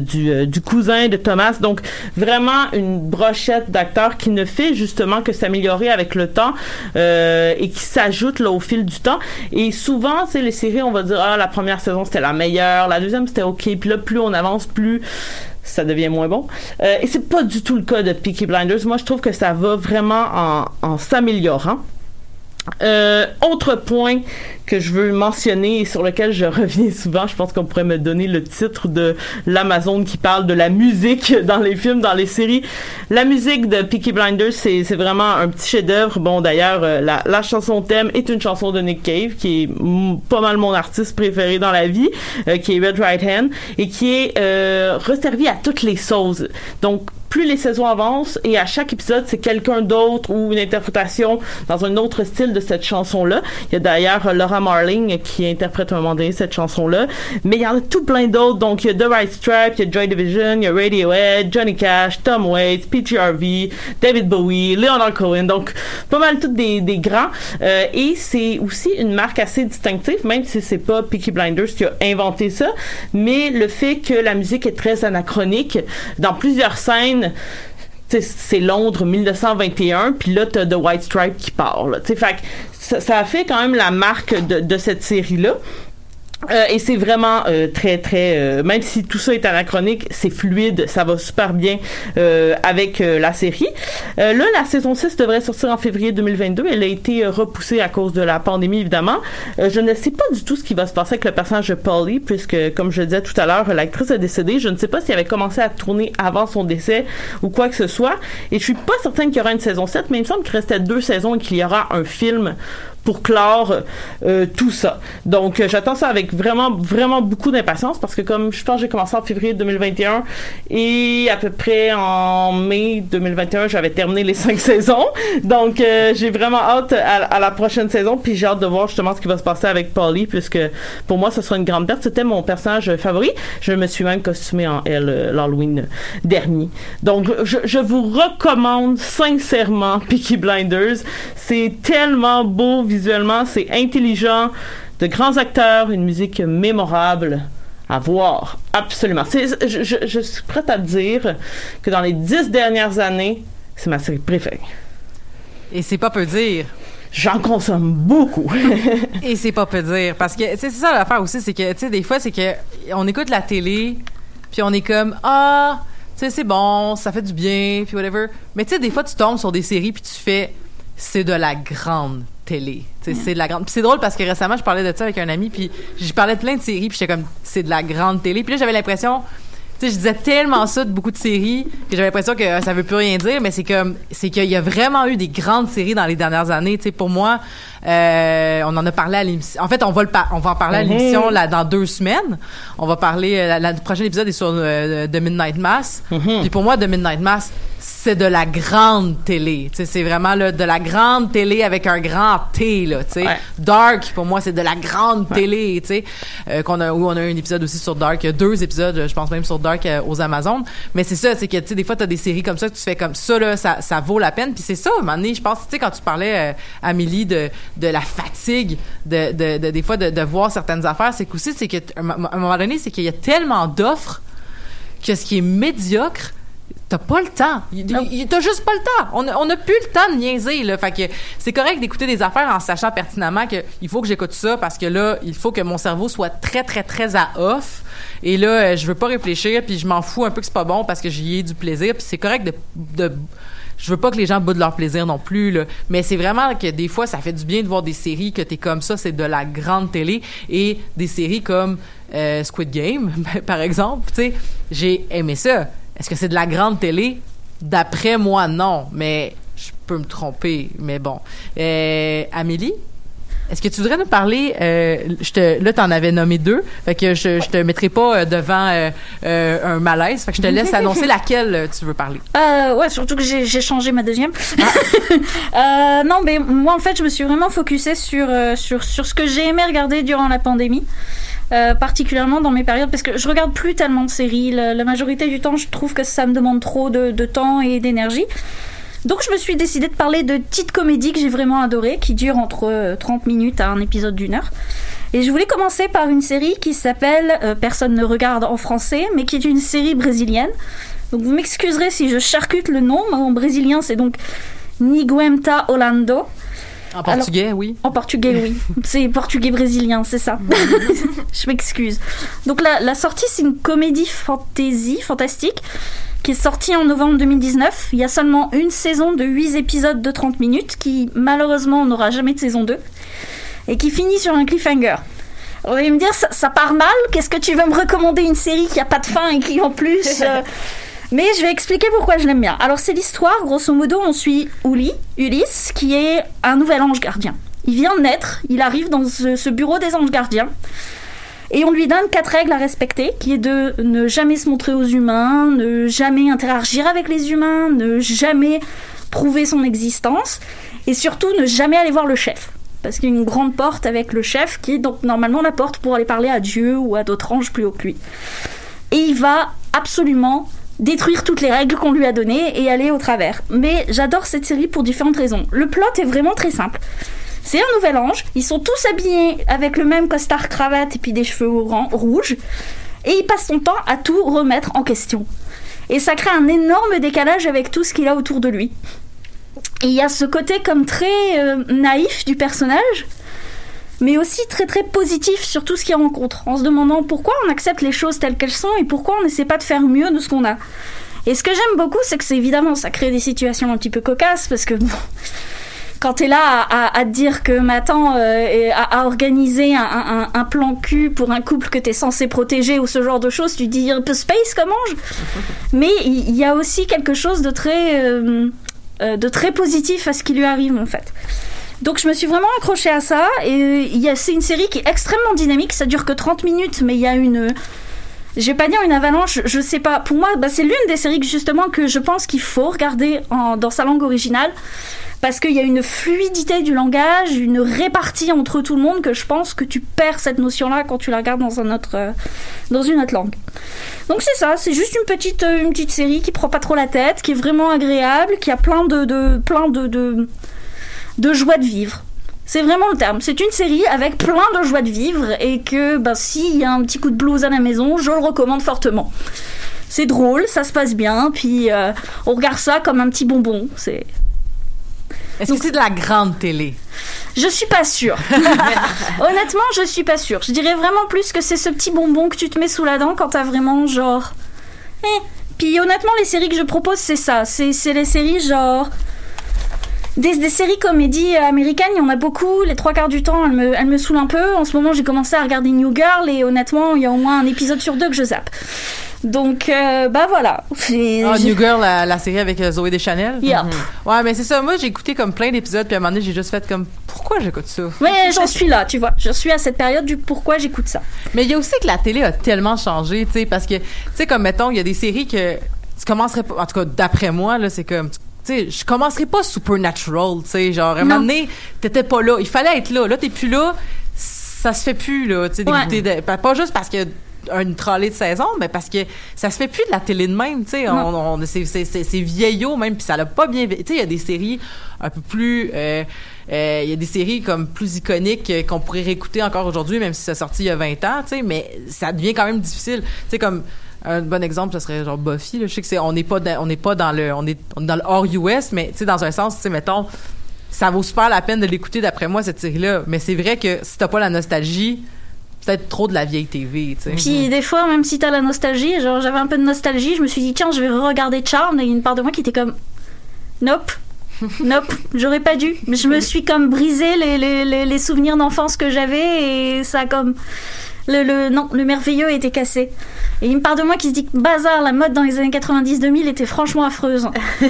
du, du cousin de Thomas. Donc vraiment une brochette d'acteurs qui ne fait justement que s'améliorer avec le temps et qui s'ajoute là au fil du temps. Et souvent, c'est les séries, on va dire ah la première saison c'était la meilleure, la deuxième c'était ok, puis là plus on avance, plus ça devient moins bon. et c'est pas du tout le cas de Peaky Blinders. Moi, je trouve que ça va vraiment en, en s'améliorant. Euh, autre point que je veux mentionner et sur lequel je reviens souvent, je pense qu'on pourrait me donner le titre de l'Amazon qui parle de la musique dans les films, dans les séries. La musique de Peaky Blinders, c'est, vraiment un petit chef-d'œuvre. Bon, d'ailleurs, euh, la, la, chanson thème est une chanson de Nick Cave, qui est pas mal mon artiste préféré dans la vie, euh, qui est Red Right Hand, et qui est euh, resservie à toutes les sauces. Donc, plus les saisons avancent et à chaque épisode, c'est quelqu'un d'autre ou une interprétation dans un autre style de cette chanson-là. Il y a d'ailleurs Laura Marling qui interprète un moment donné cette chanson-là. Mais il y en a tout plein d'autres. Donc, il y a The Right Stripe, il y a Joy Division, il y a Radiohead, Johnny Cash, Tom Waits, PGRV, David Bowie, Leonard Cohen. Donc, pas mal toutes des, des grands. Euh, et c'est aussi une marque assez distinctive, même si c'est pas Peaky Blinders qui a inventé ça. Mais le fait que la musique est très anachronique dans plusieurs scènes c'est Londres 1921, puis là, t'as The White Stripe qui. Fait ça, a fait quand même la marque de, de cette série-là. Euh, et c'est vraiment euh, très très euh, même si tout ça est anachronique c'est fluide ça va super bien avec la série. Là la saison 6 devrait sortir en février 2022 elle a été repoussée à cause de la pandémie évidemment. Je ne sais pas du tout ce qui va se passer avec le personnage de Polly puisque comme je disais tout à l'heure l'actrice a décédé je ne sais pas si elle avait commencé à tourner avant son décès ou quoi que ce soit. Et je suis pas certaine qu'il y aura une saison 7 mais il me semble qu'il restait deux saisons et qu'il y aura un film pour clore euh, tout ça. Donc, euh, j'attends ça avec vraiment, vraiment beaucoup d'impatience parce que comme je pense j'ai commencé en février 2021 et à peu près en mai 2021, j'avais terminé les cinq saisons. Donc, euh, j'ai vraiment hâte à, la prochaine saison puis j'ai hâte de voir justement ce qui va se passer avec Polly puisque pour moi, ce sera une grande perte. C'était mon personnage favori. Je me suis même costumé en elle l'Halloween dernier. Donc, je, je vous recommande sincèrement Peaky Blinders. C'est tellement beau visuellement, c'est intelligent, de grands acteurs, une musique mémorable à voir. Absolument. Je, suis prête à dire que dans les dix dernières années, c'est ma série préférée. Et c'est pas peu dire. J'en consomme beaucoup. Et c'est pas peu dire. Parce que, c'est ça l'affaire aussi, c'est que, tu sais, des fois, c'est que on écoute la télé, puis on est comme, ah, tu sais, c'est bon, ça fait du bien, puis whatever. Mais tu sais, des fois, tu tombes sur des séries, puis tu fais, c'est de la grande télé. C'est de la grande. c'est drôle parce que récemment, je parlais de ça avec un ami, puis je parlais de plein de séries, puis j'étais comme, c'est de la grande télé. Puis là, j'avais l'impression Tu sais, je disais tellement ça de beaucoup de séries que j'avais l'impression que ça veut plus rien dire, mais c'est comme, c'est qu'il y a vraiment eu des grandes séries dans les dernières années. Tu sais, pour moi, euh, on en a parlé à l'émission. En fait, on va le on va en parler à Mhm. l'émission là dans deux semaines. On va parler. euh, La, la- le prochain épisode est sur euh, The Midnight Mass. Mhm. Puis pour moi, The Midnight Mass, c'est de la grande télé. Tu sais, c'est vraiment là, de la grande télé avec un grand T là. Tu sais, Ouais. Dark pour moi, c'est de la grande télé. Tu sais, euh, qu'on a où on a un épisode aussi sur Dark, Il y a deux épisodes, je pense même sur Dark euh, aux Amazones. Mais c'est ça, c'est que tu sais des fois t'as des séries comme ça que tu fais comme ça là, ça, ça vaut la peine. Puis c'est ça, à un moment donné, je pense, tu sais quand tu parlais euh, Amélie de de la fatigue de, de, de- des fois de, de voir certaines affaires, c'est qu'aussi c'est que t- à un mo- à un moment donné, c'est qu'il y a tellement d'offres que ce qui est médiocre T'as pas le temps. T'as juste pas le temps. On a, on a plus le temps de niaiser, là. Fait que c'est correct d'écouter des affaires en sachant pertinemment que il faut que j'écoute ça parce que là, il faut que mon cerveau soit très, très, très à off. Et là, euh, je veux pas réfléchir puis je m'en fous un peu que c'est pas bon parce que j'y ai du plaisir puis c'est correct de, de je veux pas que les gens boudent leur plaisir non plus là, mais c'est vraiment que des fois ça fait du bien de voir des séries que t'es comme ça, c'est de la grande télé et des séries comme euh, Squid Game par exemple, tu sais, j'ai aimé ça. Est-ce que c'est de la grande télé? D'après moi non, mais je peux me tromper, mais bon. Euh, Amélie est-ce que tu voudrais nous parler euh, je te là avais nommé deux fait que je, je te mettrai pas euh, devant euh, un malaise fait que je te laisse annoncer laquelle tu veux parler ouais, surtout que j'ai changé ma deuxième. Non, mais moi, en fait, je me suis vraiment focusée sur, sur, sur ce que j'ai aimé regarder durant la pandémie. Euh, particulièrement dans mes périodes, parce que je regarde plus tellement de séries. La, la majorité du temps, je trouve que ça me demande trop de, temps et d'énergie. Donc, je me suis décidée de parler de petites comédies que j'ai vraiment adorées, qui durent entre euh, 30 minutes à un épisode d'une heure. Et je voulais commencer par une série qui s'appelle euh, Personne ne regarde en français, mais qui est une série brésilienne. Donc vous m'excuserez si je charcute le nom, mais en brésilien c'est donc Niguemta Holando. En portugais oui En portugais, oui. C'est portugais brésilien, c'est ça. je m'excuse. Donc la, la sortie, c'est une comédie fantasy, fantastique, qui est sortie en novembre 2019. Il y a seulement une saison de 8 épisodes de 30 minutes, qui malheureusement n'aura jamais de saison 2, et qui finit sur un cliffhanger. Vous allez me dire, ça, ça part mal, qu'est-ce que tu veux me recommander? Une série qui a pas de fin et qui en plus... euh, mais je vais expliquer pourquoi je l'aime bien. Alors c'est l'histoire, grosso modo, on suit Uli, Ulysse, qui est un nouvel ange gardien. Il vient de naître, il arrive dans ce, bureau des anges gardiens, et on lui donne quatre règles à respecter, qui est de ne jamais se montrer aux humains, ne jamais interagir avec les humains, ne jamais prouver son existence, et surtout ne jamais aller voir le chef. Parce qu'il y a une grande porte avec le chef, qui est donc normalement la porte pour aller parler à Dieu ou à d'autres anges plus haut que lui. Et il va absolument détruire toutes les règles qu'on lui a données et aller au travers. Mais j'adore cette série pour différentes raisons. Le plot est vraiment très simple. C'est un nouvel ange, ils sont tous habillés avec le même costard cravate et puis des cheveux rouges, et il passe son temps à tout remettre en question. Et ça crée un énorme décalage avec tout ce qu'il a autour de lui. Et il y a ce côté comme très euh, naïf du personnage, mais aussi très très positif sur tout ce qu'il rencontre, en se demandant pourquoi on accepte les choses telles qu'elles sont et pourquoi on n'essaie pas de faire mieux de ce qu'on a. Et ce que j'aime beaucoup, c'est que c'est évidemment, ça crée des situations un petit peu cocasses, parce que bon, quand t'es là à, te dire que Matan euh, a, organisé un, plan cul pour un couple que t'es censé protéger ou ce genre de choses, tu dis un peu space comme ange. Mais il il y, a aussi quelque chose de très, euh, euh, de très positif à ce qui lui arrive en fait. Donc je me suis vraiment accrochée à ça et c'est une série qui est extrêmement dynamique, ça dure que 30 minutes mais il y a une je vais pas dire une avalanche, je sais pas. Pour moi, bah, c'est l'une des séries que, justement que je pense qu'il faut regarder dans sa langue originale parce qu'il y a une fluidité du langage, une répartie entre tout le monde que je pense que tu perds cette notion-là quand tu la regardes dans un autre, euh, dans une autre langue. Donc c'est ça, c'est juste une petite, euh, une petite série qui prend pas trop la tête, qui est vraiment agréable, qui a plein de, de plein de, de, de joie de vivre. C'est vraiment le terme. C'est une série avec plein de joie de vivre et que bah, s'il y a un petit coup de blues à la maison, je le recommande fortement. C'est drôle, ça se passe bien, puis euh, on regarde ça comme un petit bonbon. C'est est-ce que c'est de la grande télé? Je suis pas sûre. Honnêtement, je suis pas sûre. Je dirais vraiment plus que c'est ce petit bonbon que tu te mets sous la dent quand t'as vraiment genre. Eh. Puis honnêtement, les séries que je propose, c'est ça. C'est c'est les séries genre. Des, des séries comédies américaines, il y en a beaucoup. Les trois quarts du temps, elles me, elles me saoulent un peu. En ce moment, j'ai commencé à regarder New Girl et honnêtement, il y a au moins un épisode sur deux que je zappe. Donc, euh, bah voilà. Ah, New Girl, la, la série avec euh, Zoé Deschanel? Yep. Mhm. Ouais, mais c'est ça. Moi, j'ai écouté comme plein d'épisodes, puis à un moment donné, j'ai juste fait comme, pourquoi j'écoute ça? Mais j'en suis là, tu vois. Je suis à cette période du pourquoi j'écoute ça. Mais il y a aussi que la télé a tellement changé, tu sais, parce que, tu sais, comme mettons, il y a des séries que tu commencerais pas, en tout cas, d'après moi, là, c'est comme, tu sais, je commencerais pas Supernatural, tu sais, genre, à un moment donné, t'étais pas là. Il fallait être là. Là, t'es plus là. Ça se fait plus, là, tu sais, Ouais. d'écouter de- pas juste parce que une trolley de saison, mais parce que ça se fait plus de la télé de même, tu sais, on, c'est vieillot même, puis ça l'a pas bien, tu sais, il y a des séries un peu plus, euh, euh, il y a des séries comme plus iconiques euh, qu'on pourrait réécouter encore aujourd'hui, même si ça sorti il y a 20 ans, tu sais, mais ça devient quand même difficile, tu sais, comme un bon exemple, ce serait genre Buffy. Là. Je sais que c'est, on n'est pas, dans, on n'est pas dans le, on est, on est dans le hors US, mais tu sais, dans un sens, tu sais, mettons, ça vaut super la peine de l'écouter d'après moi cette série-là. Mais c'est vrai que si t'as pas la nostalgie, peut-être trop de la vieille TV, tu sais. Puis des fois, même si t'as la nostalgie, genre j'avais un peu de nostalgie, je me suis dit tiens, je vais regarder Charmed et il y a une part de moi qui était comme nope. Nope, j'aurais pas dû. Je me suis comme brisé les, les, les, les souvenirs d'enfance que j'avais et ça a comme le, le non, le merveilleux était cassé. Et une part de moi qui se dit que bazar, la mode dans les années 90-2000 était franchement affreuse.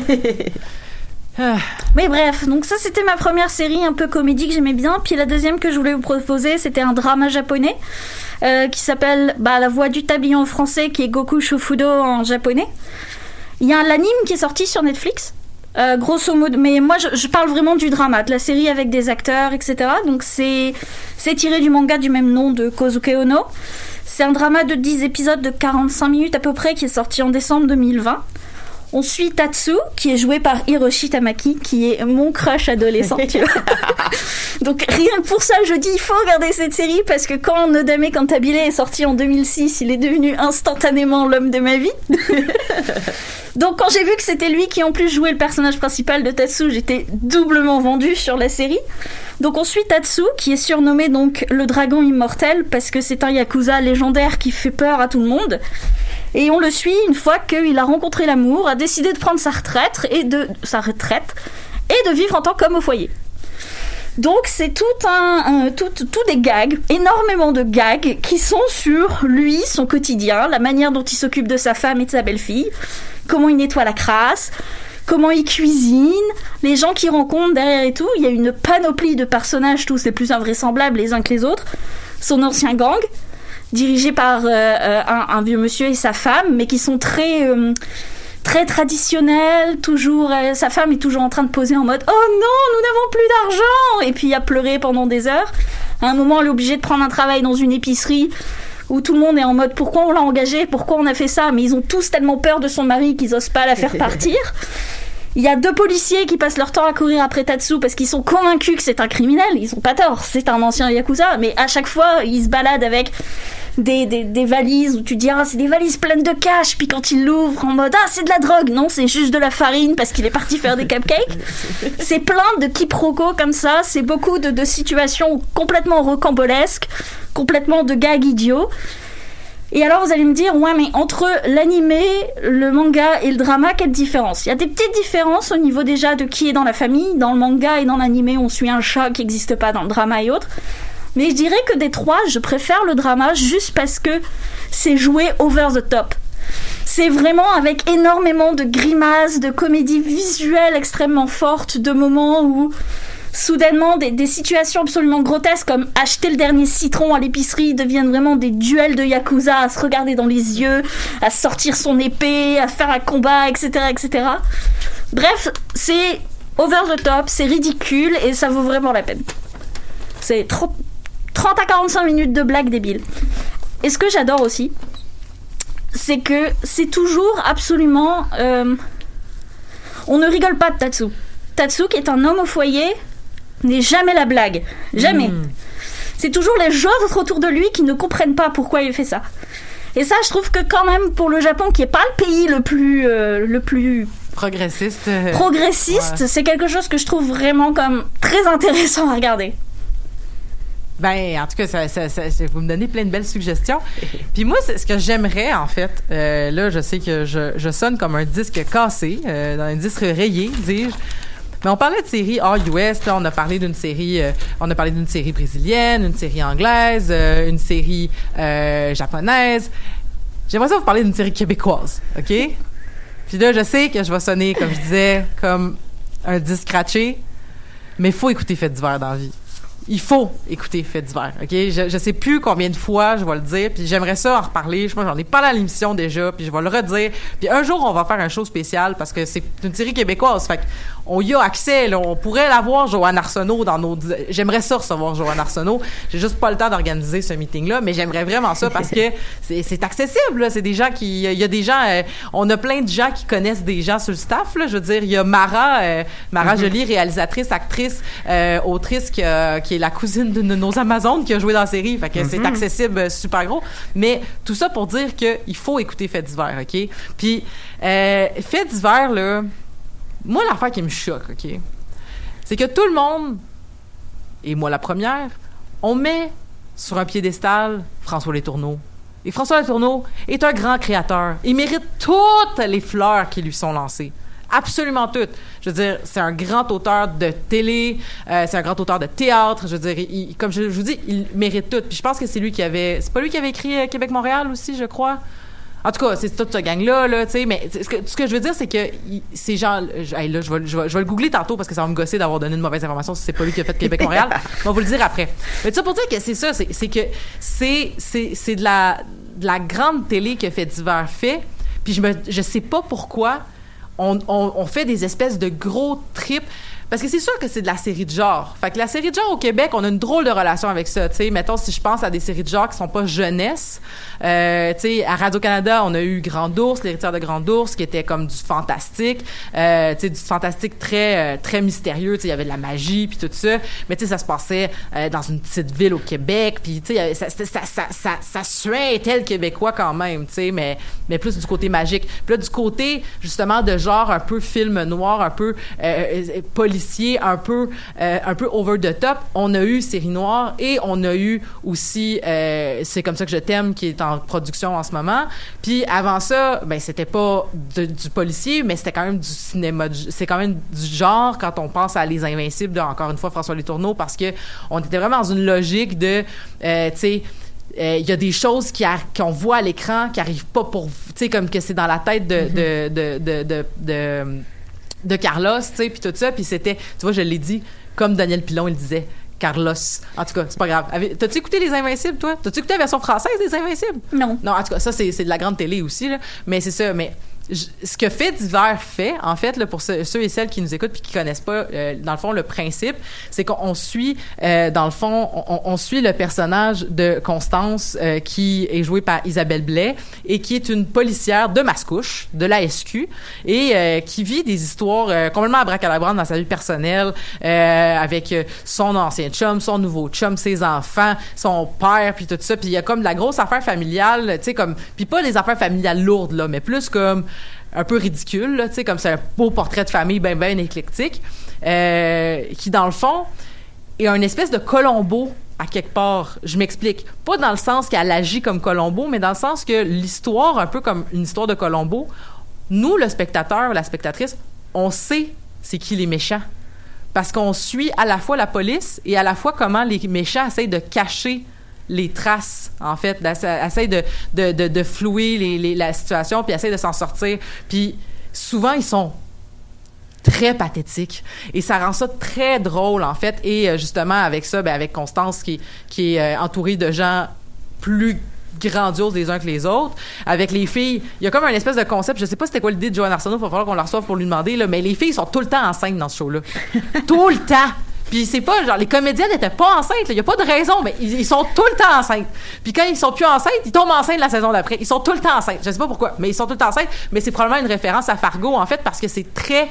Ah. Mais bref, donc ça c'était ma première série un peu comédie que j'aimais bien. Puis la deuxième que je voulais vous proposer, c'était un drama japonais euh, qui s'appelle bah, La Voix du Tabillon en français, qui est Goku Shofudo en japonais. Il y a l'anime qui est sorti sur Netflix. Euh, grosso modo, mais moi je, parle vraiment du drama, de la série avec des acteurs, etc. Donc c'est tiré du manga du même nom de Kozuke Ono. C'est un drama de 10 épisodes de 45 minutes à peu près qui est sorti en décembre 2020. On suit Tatsu, qui est joué par Hiroshi Tamaki, qui est mon crush adolescent. Donc rien que pour ça, je dis il faut regarder cette série parce que quand Nodame Cantabile est sorti en 2006, il est devenu instantanément l'homme de ma vie. Donc quand j'ai vu que c'était lui qui en plus jouait le personnage principal de Tatsu, j'étais doublement vendue sur la série. Donc on suit Tatsu qui est surnommé donc le dragon immortel parce que c'est un yakuza légendaire qui fait peur à tout le monde. Et on le suit une fois qu'il a rencontré l'amour, a décidé de prendre sa retraite et de sa retraite et de vivre en tant qu'homme au foyer. Donc c'est tout un, tout, des gags, énormément de gags qui sont sur lui, son quotidien, la manière dont il s'occupe de sa femme et de sa belle-fille, comment il nettoie la crasse, comment il cuisine, les gens qu'il rencontre derrière et tout. Il y a une panoplie de personnages, tous les plus invraisemblables les uns que les autres. Son ancien gang, dirigé par euh, euh, un, un vieux monsieur et sa femme, mais qui sont très euh, très traditionnels. Toujours, euh, sa femme est toujours en train de poser en mode oh non, nous n'avons plus d'argent, et puis à pleurer pendant des heures. À un moment, elle est obligée de prendre un travail dans une épicerie où tout le monde est en mode pourquoi on l'a engagé, pourquoi on a fait ça, mais ils ont tous tellement peur de son mari qu'ils osent pas la faire partir. Il y a deux policiers qui passent leur temps à courir après Tatsu parce qu'ils sont convaincus que c'est un criminel. Ils ont pas tort, c'est un ancien yakuza, mais à chaque fois, ils se baladent avec des, des, des valises où tu dis ah c'est des valises pleines de cash, puis quand ils l'ouvrent en mode ah c'est de la drogue, non c'est juste de la farine parce qu'il est parti faire des cupcakes. c'est plein de quiproquos comme ça, c'est beaucoup de, de situations complètement rocambolesques, complètement de gags idiots. Et alors vous allez me dire, ouais, mais entre l'animé, le manga et le drama, quelle différence? Il y a des petites différences au niveau déjà de qui est dans la famille. Dans le manga et dans l'animé, on suit un chat qui n'existe pas dans le drama et autres. Mais je dirais que des trois, je préfère le drama juste parce que c'est joué over the top. C'est vraiment avec énormément de grimaces, de comédie visuelle extrêmement forte, de moments où soudainement des, situations absolument grotesques comme acheter le dernier citron à l'épicerie deviennent vraiment des duels de yakuza à se regarder dans les yeux, à sortir son épée, à faire un combat, etc., etc. Bref, c'est over the top, c'est ridicule et ça vaut vraiment la peine. C'est trop- 30 à 45 minutes de blagues débiles. Et ce que j'adore aussi, c'est que c'est toujours absolument. euh, on ne rigole pas de Tatsu. Tatsu, qui est un homme au foyer, n'est jamais la blague. Jamais. C'est toujours les autres autour de lui qui ne comprennent pas pourquoi il fait ça. Et ça, je trouve que quand même pour le Japon, qui est pas le pays le plus, euh, le plus Progressiste. progressiste, ouais. c'est quelque chose que je trouve vraiment comme très intéressant à regarder. Ben, en tout cas, ça, ça, ça- ça- vous me donnez plein de belles suggestions. Puis moi, ce que j'aimerais, en fait, euh, là, je sais que je, je sonne comme un disque cassé, euh, dans un disque rayé, dis-je. Mais on parlait de séries hors US, là, on a parlé d'une série, euh, on a parlé d'une série brésilienne, une série anglaise, une série japonaise. j'aimerais ça vous parler d'une série québécoise, OK? Puis là, je sais que je vais sonner, comme je disais, comme un disque scratché, mais faut écouter Fête d'hiver dans la vie il faut écouter Fait d'hiver, OK? Je, je sais plus combien de fois je vais le dire, puis j'aimerais ça en reparler. Je pense j'en ai pas à l'émission déjà, puis je vais le redire. Puis un jour, on va faire un show spécial parce que c'est une série québécoise. Fait on y a accès, là. On pourrait l'avoir, Joanne Arsenault, dans nos... J'aimerais ça recevoir Joanne Arsenault. J'ai juste pas le temps d'organiser ce meeting-là, mais j'aimerais vraiment ça parce que c'est accessible. C'est des gens qui... Il y a des gens... Euh, on a plein de gens qui connaissent des gens sur le staff, là. Je veux dire, il y a Mara, euh, Mara mm-hmm. Jolie, réalisatrice, actrice, euh, autrice qui, qui la cousine de nos Amazones qui a joué dans la série. Fait que c'est mhm. accessible euh, super gros. Mais tout ça pour dire qu'il faut écouter Fait d'hiver, OK? Puis, euh, Fait d'hiver, là, moi, l'affaire qui me choque, OK? C'est que tout le monde, et moi la première, on met sur un piédestal François Letourneau. Et François Letourneau est un grand créateur. Il mérite toutes les fleurs qui lui sont lancées absolument toutes. Je veux dire, c'est un grand auteur de télé, euh, c'est un grand auteur de théâtre. Je veux dire, comme je, vous dis, il mérite tout. Puis je pense que c'est lui qui avait, c'est pas lui qui avait écrit euh, Québec-Montréal aussi, je crois? En tout cas, c'est toute ce gang-là, là, tu sais, mais ce que, ce que, je veux dire, c'est que ces gens, je, là, je vais, je, vais, le googler tantôt parce que ça va me gosser d'avoir donné une mauvaise information si c'est pas lui qui a fait Québec-Montréal. on va vous le dire après. Mais ça pour dire que c'est ça, c'est que c'est, c'est, de la, de la grande télé que fait divers fait. Puis je me, je sais pas pourquoi, on, fait des espèces de gros trips. Parce que c'est sûr que c'est de la série de genre. Fait que la série de genre au Québec, on a une drôle de relation avec ça. Sais, mettons si je pense à des séries de genre qui sont pas jeunesse. Euh, sais, à Radio Canada, on a eu Grand Ours, l'héritière de Grand Ours, qui était comme du fantastique. Euh, sais, du fantastique très euh, très mystérieux. Il y avait de la magie puis tout ça. Mais tu sais, ça se passait euh, dans une petite ville au Québec. Puis tu sais, ça ça, ça, ça, ça, suait tel québécois quand même. Tu sais, mais mais plus du côté magique. Puis là, du côté justement de genre un peu film noir, un peu politique un peu, euh, un peu over the top. On a eu Série Noire et on a eu aussi euh, C'est comme ça que je t'aime qui est en production en ce moment. Puis avant ça, ben c'était pas du policier, mais c'était quand même du cinéma. C'est quand même du genre quand on pense à Les Invincibles de encore une fois François Letourneau parce que on était vraiment dans une logique de, euh, tu sais il y a des choses qui qu'on voit à l'écran qui arrivent pas pour tu sais comme que c'est dans la tête de, de, de, de, de de Carlos, tu sais, puis tout ça, puis c'était, tu vois, je l'ai dit, comme Daniel Pilon, il disait, Carlos. En tout cas, c'est pas grave. T'as-tu écouté Les Invincibles, toi? T'as-tu écouté la version française des Invincibles? Non. Non, en tout cas, ça, c'est de la grande télé aussi, là. Mais c'est ça, mais ce que fait divers fait, en fait, là, pour ceux, et celles qui nous écoutent puis qui connaissent pas, euh, dans le fond, le principe, c'est qu'on suit, euh, dans le fond, on, on, suit le personnage de Constance euh, qui est joué par Isabelle Blais et qui est une policière de Mascouche, de la SQ, et qui vit des histoires complètement abracadabrante dans sa vie personnelle avec son ancien chum, son nouveau chum, ses enfants, son père, puis tout ça. Puis il y a comme de la grosse affaire familiale, tu sais, comme, puis pas des affaires familiales lourdes, là, mais plus comme un peu ridicule, sais, comme c'est un beau portrait de famille bien, bien éclectique, euh, qui, dans le fond, est un espèce de Colombo à quelque part. Je m'explique. Pas dans le sens qu'elle agit comme Colombo, mais dans le sens que l'histoire, un peu comme une histoire de Colombo, nous, le spectateur, la spectatrice, on sait c'est qui les méchants. Parce qu'on suit à la fois la police et à la fois comment les méchants essayent de cacher les traces, en fait, essaye de, de, de, de flouer les, la situation, puis essaye de s'en sortir. Puis souvent, ils sont très pathétiques et ça rend ça très drôle en fait et euh, justement avec ça ben, avec Constance qui qui est euh, entourée de gens plus grandioses les uns que les autres. Avec les filles, il y a comme un espèce de concept. Je sais pas c'était quoi l'idée de Joanne Arsenault, il va falloir qu'on la reçoive pour lui demander, là, mais les filles sont tout le temps enceintes dans ce show-là. tout le temps. Puis c'est pas genre les comédiens n'étaient pas enceintes, il y a pas de raison, mais ils, sont tout le temps enceintes. Puis quand ils sont plus enceintes, ils tombent enceintes la saison d'après. Ils sont tout le temps enceintes. Je sais pas pourquoi, mais ils sont tout le temps enceintes, mais c'est probablement une référence à Fargo en fait parce que c'est très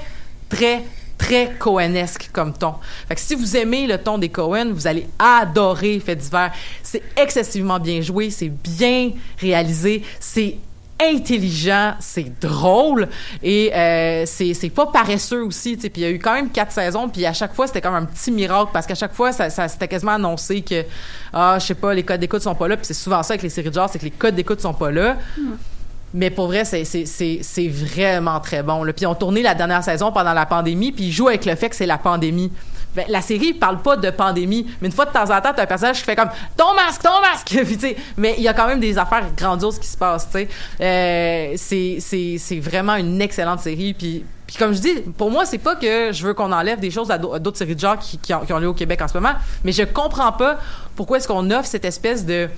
très très Cohenesque comme ton. Fait que si vous aimez le ton des Cohen, vous allez adorer Fait divers. C'est excessivement bien joué, c'est bien réalisé, c'est intelligent, c'est drôle et euh, c'est pas paresseux aussi, puis il y a eu quand même quatre saisons puis à chaque fois c'était comme un petit miracle parce qu'à chaque fois ça, ça c'était quasiment annoncé que ah je sais pas les codes d'écoute sont pas là puis c'est souvent ça avec les séries de genre c'est que les codes d'écoute sont pas là. Hmm. Mais pour vrai, c'est, vraiment très bon. Puis on tournait la dernière saison pendant la pandémie, puis ils jouent avec le fait que c'est la pandémie. Ben, la série parle pas de pandémie, mais une fois de temps en temps, t'as un personnage qui fait comme ton masque, ton masque. Mais il y a quand même des affaires grandioses qui se passent. Euh, c'est vraiment une excellente série. Puis comme je dis, pour moi, c'est pas que je veux qu'on enlève des choses à d'au- à d'autres séries de genre qui, ont, lieu au Québec en ce moment, mais je comprends pas pourquoi est-ce qu'on offre cette espèce de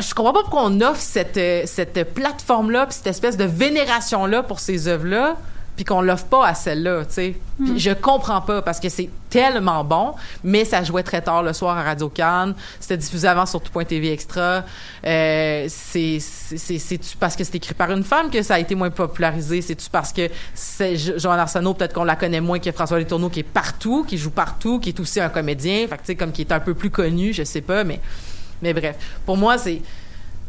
je comprends pas pourquoi on offre cette, euh, cette plateforme-là, puis cette espèce de vénération-là pour ces œuvres-là, puis qu'on l'offre pas à celle-là, tu sais. Puis je comprends pas, parce que c'est tellement bon, mais ça jouait très tard le soir à Radio Cannes, c'était diffusé avant sur tout.tv Extra. Euh, c'est c'est- parce que c'est écrit par une femme que ça a été moins popularisé? C'est-tu parce que c'est Jo- Joanne Arsenault, peut-être qu'on la connaît moins que François Letourneau, qui est partout, qui joue partout, qui est aussi un comédien, fait que tu sais, comme qui est un peu plus connu, je sais pas, mais... Mais bref, pour moi, c'est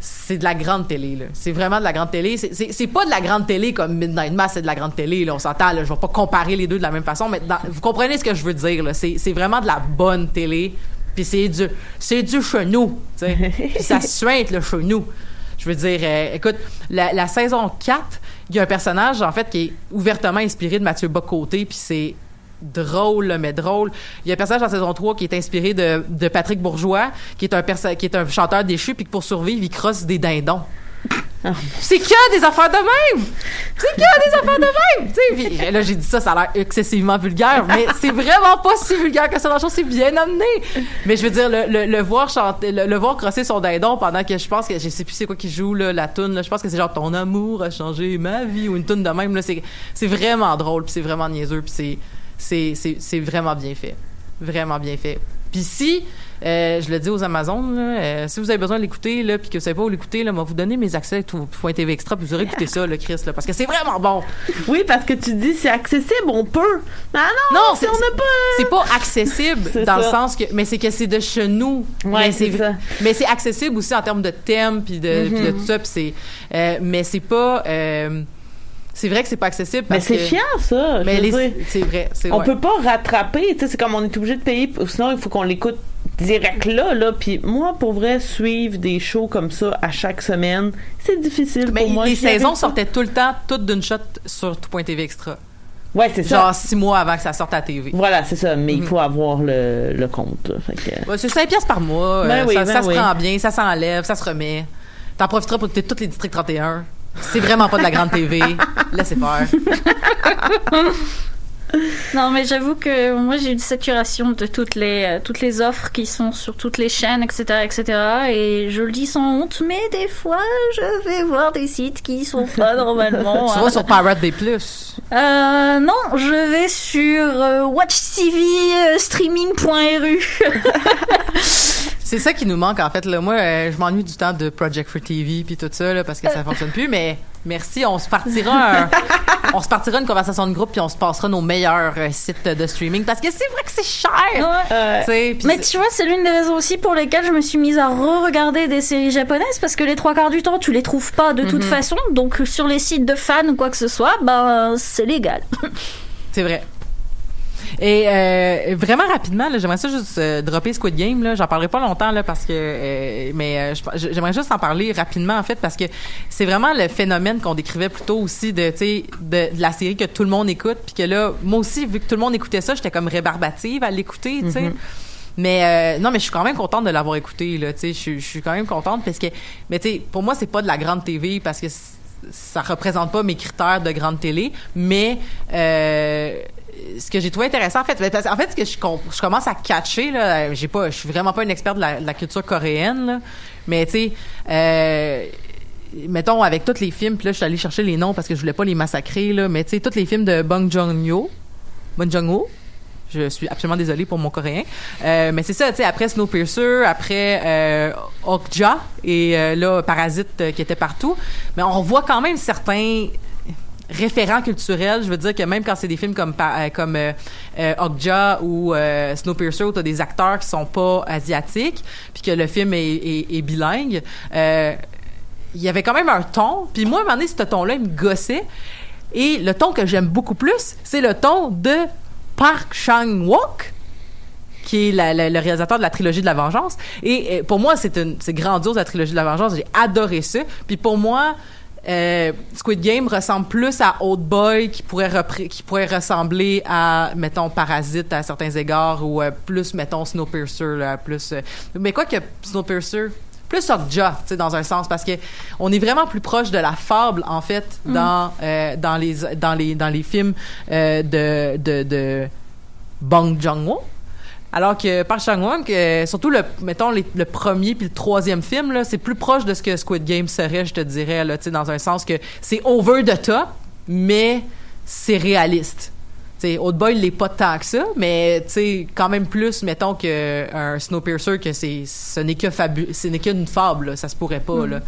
c'est de la grande télé là. C'est vraiment de la grande télé. C'est- pas de la grande télé comme Midnight Mass, c'est de la grande télé là. On s'entend là. Je vais pas comparer les deux de la même façon, mais dans- vous comprenez ce que je veux dire là. C'est c'est vraiment de la bonne télé. Puis c'est du c'est du chenou, tu sais. Puis ça suinte le chenou. Je veux dire, euh, écoute, la, la saison 4, il y a un personnage en fait qui est ouvertement inspiré de Mathieu Bocoté, puis c'est drôle, mais drôle. Il y a un personnage dans saison 3 qui est inspiré de, de Patrick Bourgeois, qui est un qui est un chanteur déchu, puis que pour survivre, il crosse des dindons. C'est que des affaires de même! C'est que des affaires de même! Puis là, j'ai dit ça, ça a l'air excessivement vulgaire, mais c'est vraiment pas si vulgaire que ça dans la chose, c'est bien amené. Mais je veux dire, le, le, le voir chanter, le, le voir crosser son dindon pendant que je pense que je sais plus c'est quoi qui joue, là, la toune, là, je pense que c'est genre Ton amour a changé ma vie ou une toune de même, là, c'est, c'est vraiment drôle, puis c'est vraiment niaiseux, puis c'est, c'est, c'est, c'est vraiment bien fait. Vraiment bien fait. Puis si, euh, je le dis aux Amazones, euh, si vous avez besoin de l'écouter, là, puis que vous savez pas où l'écouter, là, moi, vous donner mes accès tout point TV Extra, puis vous aurez écouté ça, le Chris, là, parce que c'est vraiment bon. Oui, parce que tu dis c'est accessible, on peut. Mais ah non, Non, si on n'a pas. C'est pas accessible dans le sens que, mais c'est que c'est de chez nous. Ouais, mais c'est ça. Mais c'est accessible aussi en termes de thème puis de, puis de tout ça, puis c'est, euh, mais c'est pas, c'est vrai que c'est pas accessible. Mais parce c'est que- chiant, ça. Mais c'est vrai, c'est On ouais. peut pas rattraper, tu sais, c'est comme on est obligé de payer, sinon il faut qu'on l'écoute direct là, là. Puis moi, pour vrai, suivre des shows comme ça à chaque semaine, c'est difficile Mais pour moi. les saisons sortaient tout le temps, toutes d'une shot sur tout.tv extra. Ouais, c'est ça. Genre six mois avant que ça sorte à TV. Voilà, c'est ça. Mais il Mhm. faut avoir le, le compte. que- Ouais, c'est 5 piastres par mois. euh, Ben oui, ça ben ça se prend bien, ça s'enlève, ça se remet. T'en profiteras pour écouter tous les districts 31. C'est vraiment pas de la grande TV. Laissez faire. Non, mais j'avoue que moi j'ai une saturation de toutes les euh, toutes les offres qui sont sur toutes les chaînes, etc., etc. Et je le dis sans honte, mais des fois je vais voir des sites qui sont pas normalement. tu hein. vas sur Pirate Bay Plus. Euh, non, je vais sur euh, watchtv-streaming.ru. C'est ça qui nous manque en fait. Là. Moi, euh, je m'ennuie du temps de Project for TV puis tout ça là, parce que ça fonctionne plus. Mais merci, on se partira, un- on se partira une conversation de groupe puis on se passera nos meilleurs euh, sites de streaming parce que c'est vrai que c'est cher. Ouais. Mais tu vois, c'est l'une des raisons aussi pour lesquelles je me suis mise à re-regarder des séries japonaises parce que les trois quarts du temps, tu les trouves pas de toute Mhm. façon. Donc sur les sites de fans ou quoi que ce soit, ben c'est légal. C'est vrai. Et euh, vraiment rapidement, là, j'aimerais ça juste euh, dropper Squid Game. Là, j'en parlerai pas longtemps là parce que, euh, mais euh, j'aimerais juste en parler rapidement en fait parce que c'est vraiment le phénomène qu'on décrivait plus tôt aussi de, tu sais, de, de la série que tout le monde écoute, puis que là, moi aussi, vu que tout le monde écoutait ça, j'étais comme rébarbative à l'écouter, tu sais. Mais euh, non, mais je suis quand même contente de l'avoir écouté là. Tu sais, je suis- je suis quand même contente parce que, mais tu sais, pour moi c'est pas de la grande TV parce que ça représente pas mes critères de grande télé, mais euh, ce que j'ai trouvé intéressant en fait, parce- en fait ce que je, com- je commence à catcher là, j'ai pas, je suis vraiment pas une experte de la, culture coréenne, mais tu sais. Euh, mettons avec tous les films puis là je suis allée chercher les noms parce que je voulais pas les massacrer là mais tu sais tous les films de Bong Joon-ho je suis absolument désolée pour mon coréen. Euh, mais c'est ça, tu sais, après Snowpiercer, après euh, Okja et euh, là, Parasite qui était partout. Mais on voit quand même certains référents culturels. Je veux dire que même quand c'est des films comme, euh, comme euh, euh, ou euh, Snowpiercer où t'as des acteurs qui sont pas asiatiques, puis que le film est, bilingue, euh, il y avait quand même un ton. Puis moi, à un moment donné, ce ton-là, il me gossait. Et le ton que j'aime beaucoup plus, c'est le ton de Park Chan-wook, qui est le réalisateur de la trilogie de la vengeance. Et euh, pour moi, c'est grandiose la trilogie de la vengeance. J'ai adoré ça. Puis pour moi, euh, Squid Game ressemble plus à Old Boy qui pourrait repré- qui pourrait ressembler à mettons Parasite à certains égards ou euh, plus mettons Snowpiercer là, plus euh, mais quoi que Snowpiercer plus Okja, tu sais dans un sens parce que on est vraiment plus proche de la fable en fait dans euh, dans les dans les dans les films de de de Bong Joon-ho alors que Park Chan-wook, euh, surtout le, mettons les- le premier puis le troisième film là, c'est plus proche de ce que Squid Game serait, je te dirais là, tu sais, dans un sens que c'est over the top, mais c'est réaliste. Tu sais, Old Boy l'est pas tant que ça, mais tu sais quand même plus, mettons que un Snowpiercer que c'est, ce n'est que fabu, ce n'est qu'une fable, là, ça se pourrait pas là.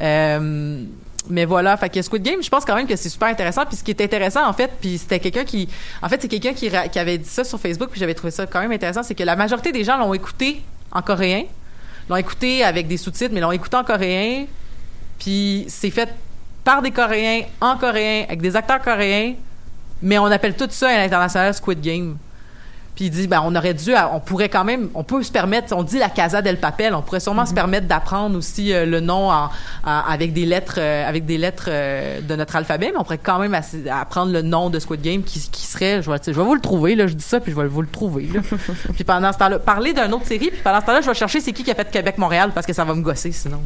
Euh, mais voilà, fait que Squid Game, je pense quand même que c'est super intéressant. Puis ce qui est intéressant, en fait, puis c'était quelqu'un qui, en fait, c'est quelqu'un qui, avait dit ça sur Facebook, puis j'avais trouvé ça quand même intéressant, c'est que la majorité des gens l'ont écouté en coréen, l'ont écouté avec des sous-titres, mais l'ont écouté en coréen, puis c'est fait par des Coréens, en coréen, avec des acteurs coréens, mais on appelle tout ça à l'international Squid Game. Puis il dit, ben, on aurait dû, on pourrait quand même, on peut se permettre, on dit la Casa del Papel, on pourrait sûrement se permettre d'apprendre aussi euh, le nom en, en- avec des lettres, euh, avec des lettres euh, de notre alphabet, mais on pourrait quand même apprendre le nom de Squid Game qui, qui serait, je vais, je vais vous le trouver, là, je dis ça, puis je vais vous le trouver, là. puis pendant ce temps-là, parler d'une autre série, puis pendant ce temps-là, je vais chercher c'est qui qui a fait Québec-Montréal, parce que ça va me gosser sinon.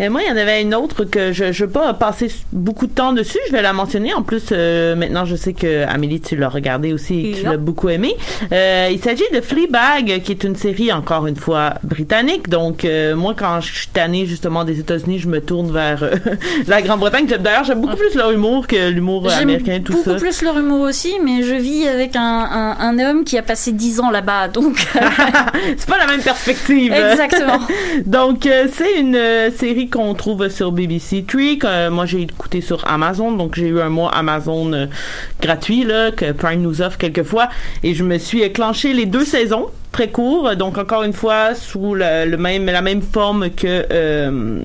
Et moi, il y en avait une autre que je ne veux pas passer beaucoup de temps dessus. Je vais la mentionner. En plus, maintenant, je sais que Amélie, tu l'as regardé aussi et tu l'as beaucoup aimé. Euh, il s'agit de Fleabag, qui est une série, encore une fois, britannique. Donc, euh, moi, quand je suis tannée, justement, des États-Unis, je me tourne vers euh, la Grande-Bretagne. J'aime- D'ailleurs, j'aime beaucoup plus leur humour que l'humour J'aime américain, tout beaucoup ça. plus leur humour aussi, mais je vis avec un, un, un homme qui a passé 10 ans là-bas, donc C'est pas la même perspective. exactement. Donc, euh, c'est une euh, série qu'on trouve sur BBC Three, que euh, moi j'ai écouté sur Amazon, donc j'ai eu un mois Amazon euh, gratuit, là, que Prime nous offre quelquefois, et je me suis les deux saisons, très courts, donc encore une fois, sous le, même, la même forme que... euh,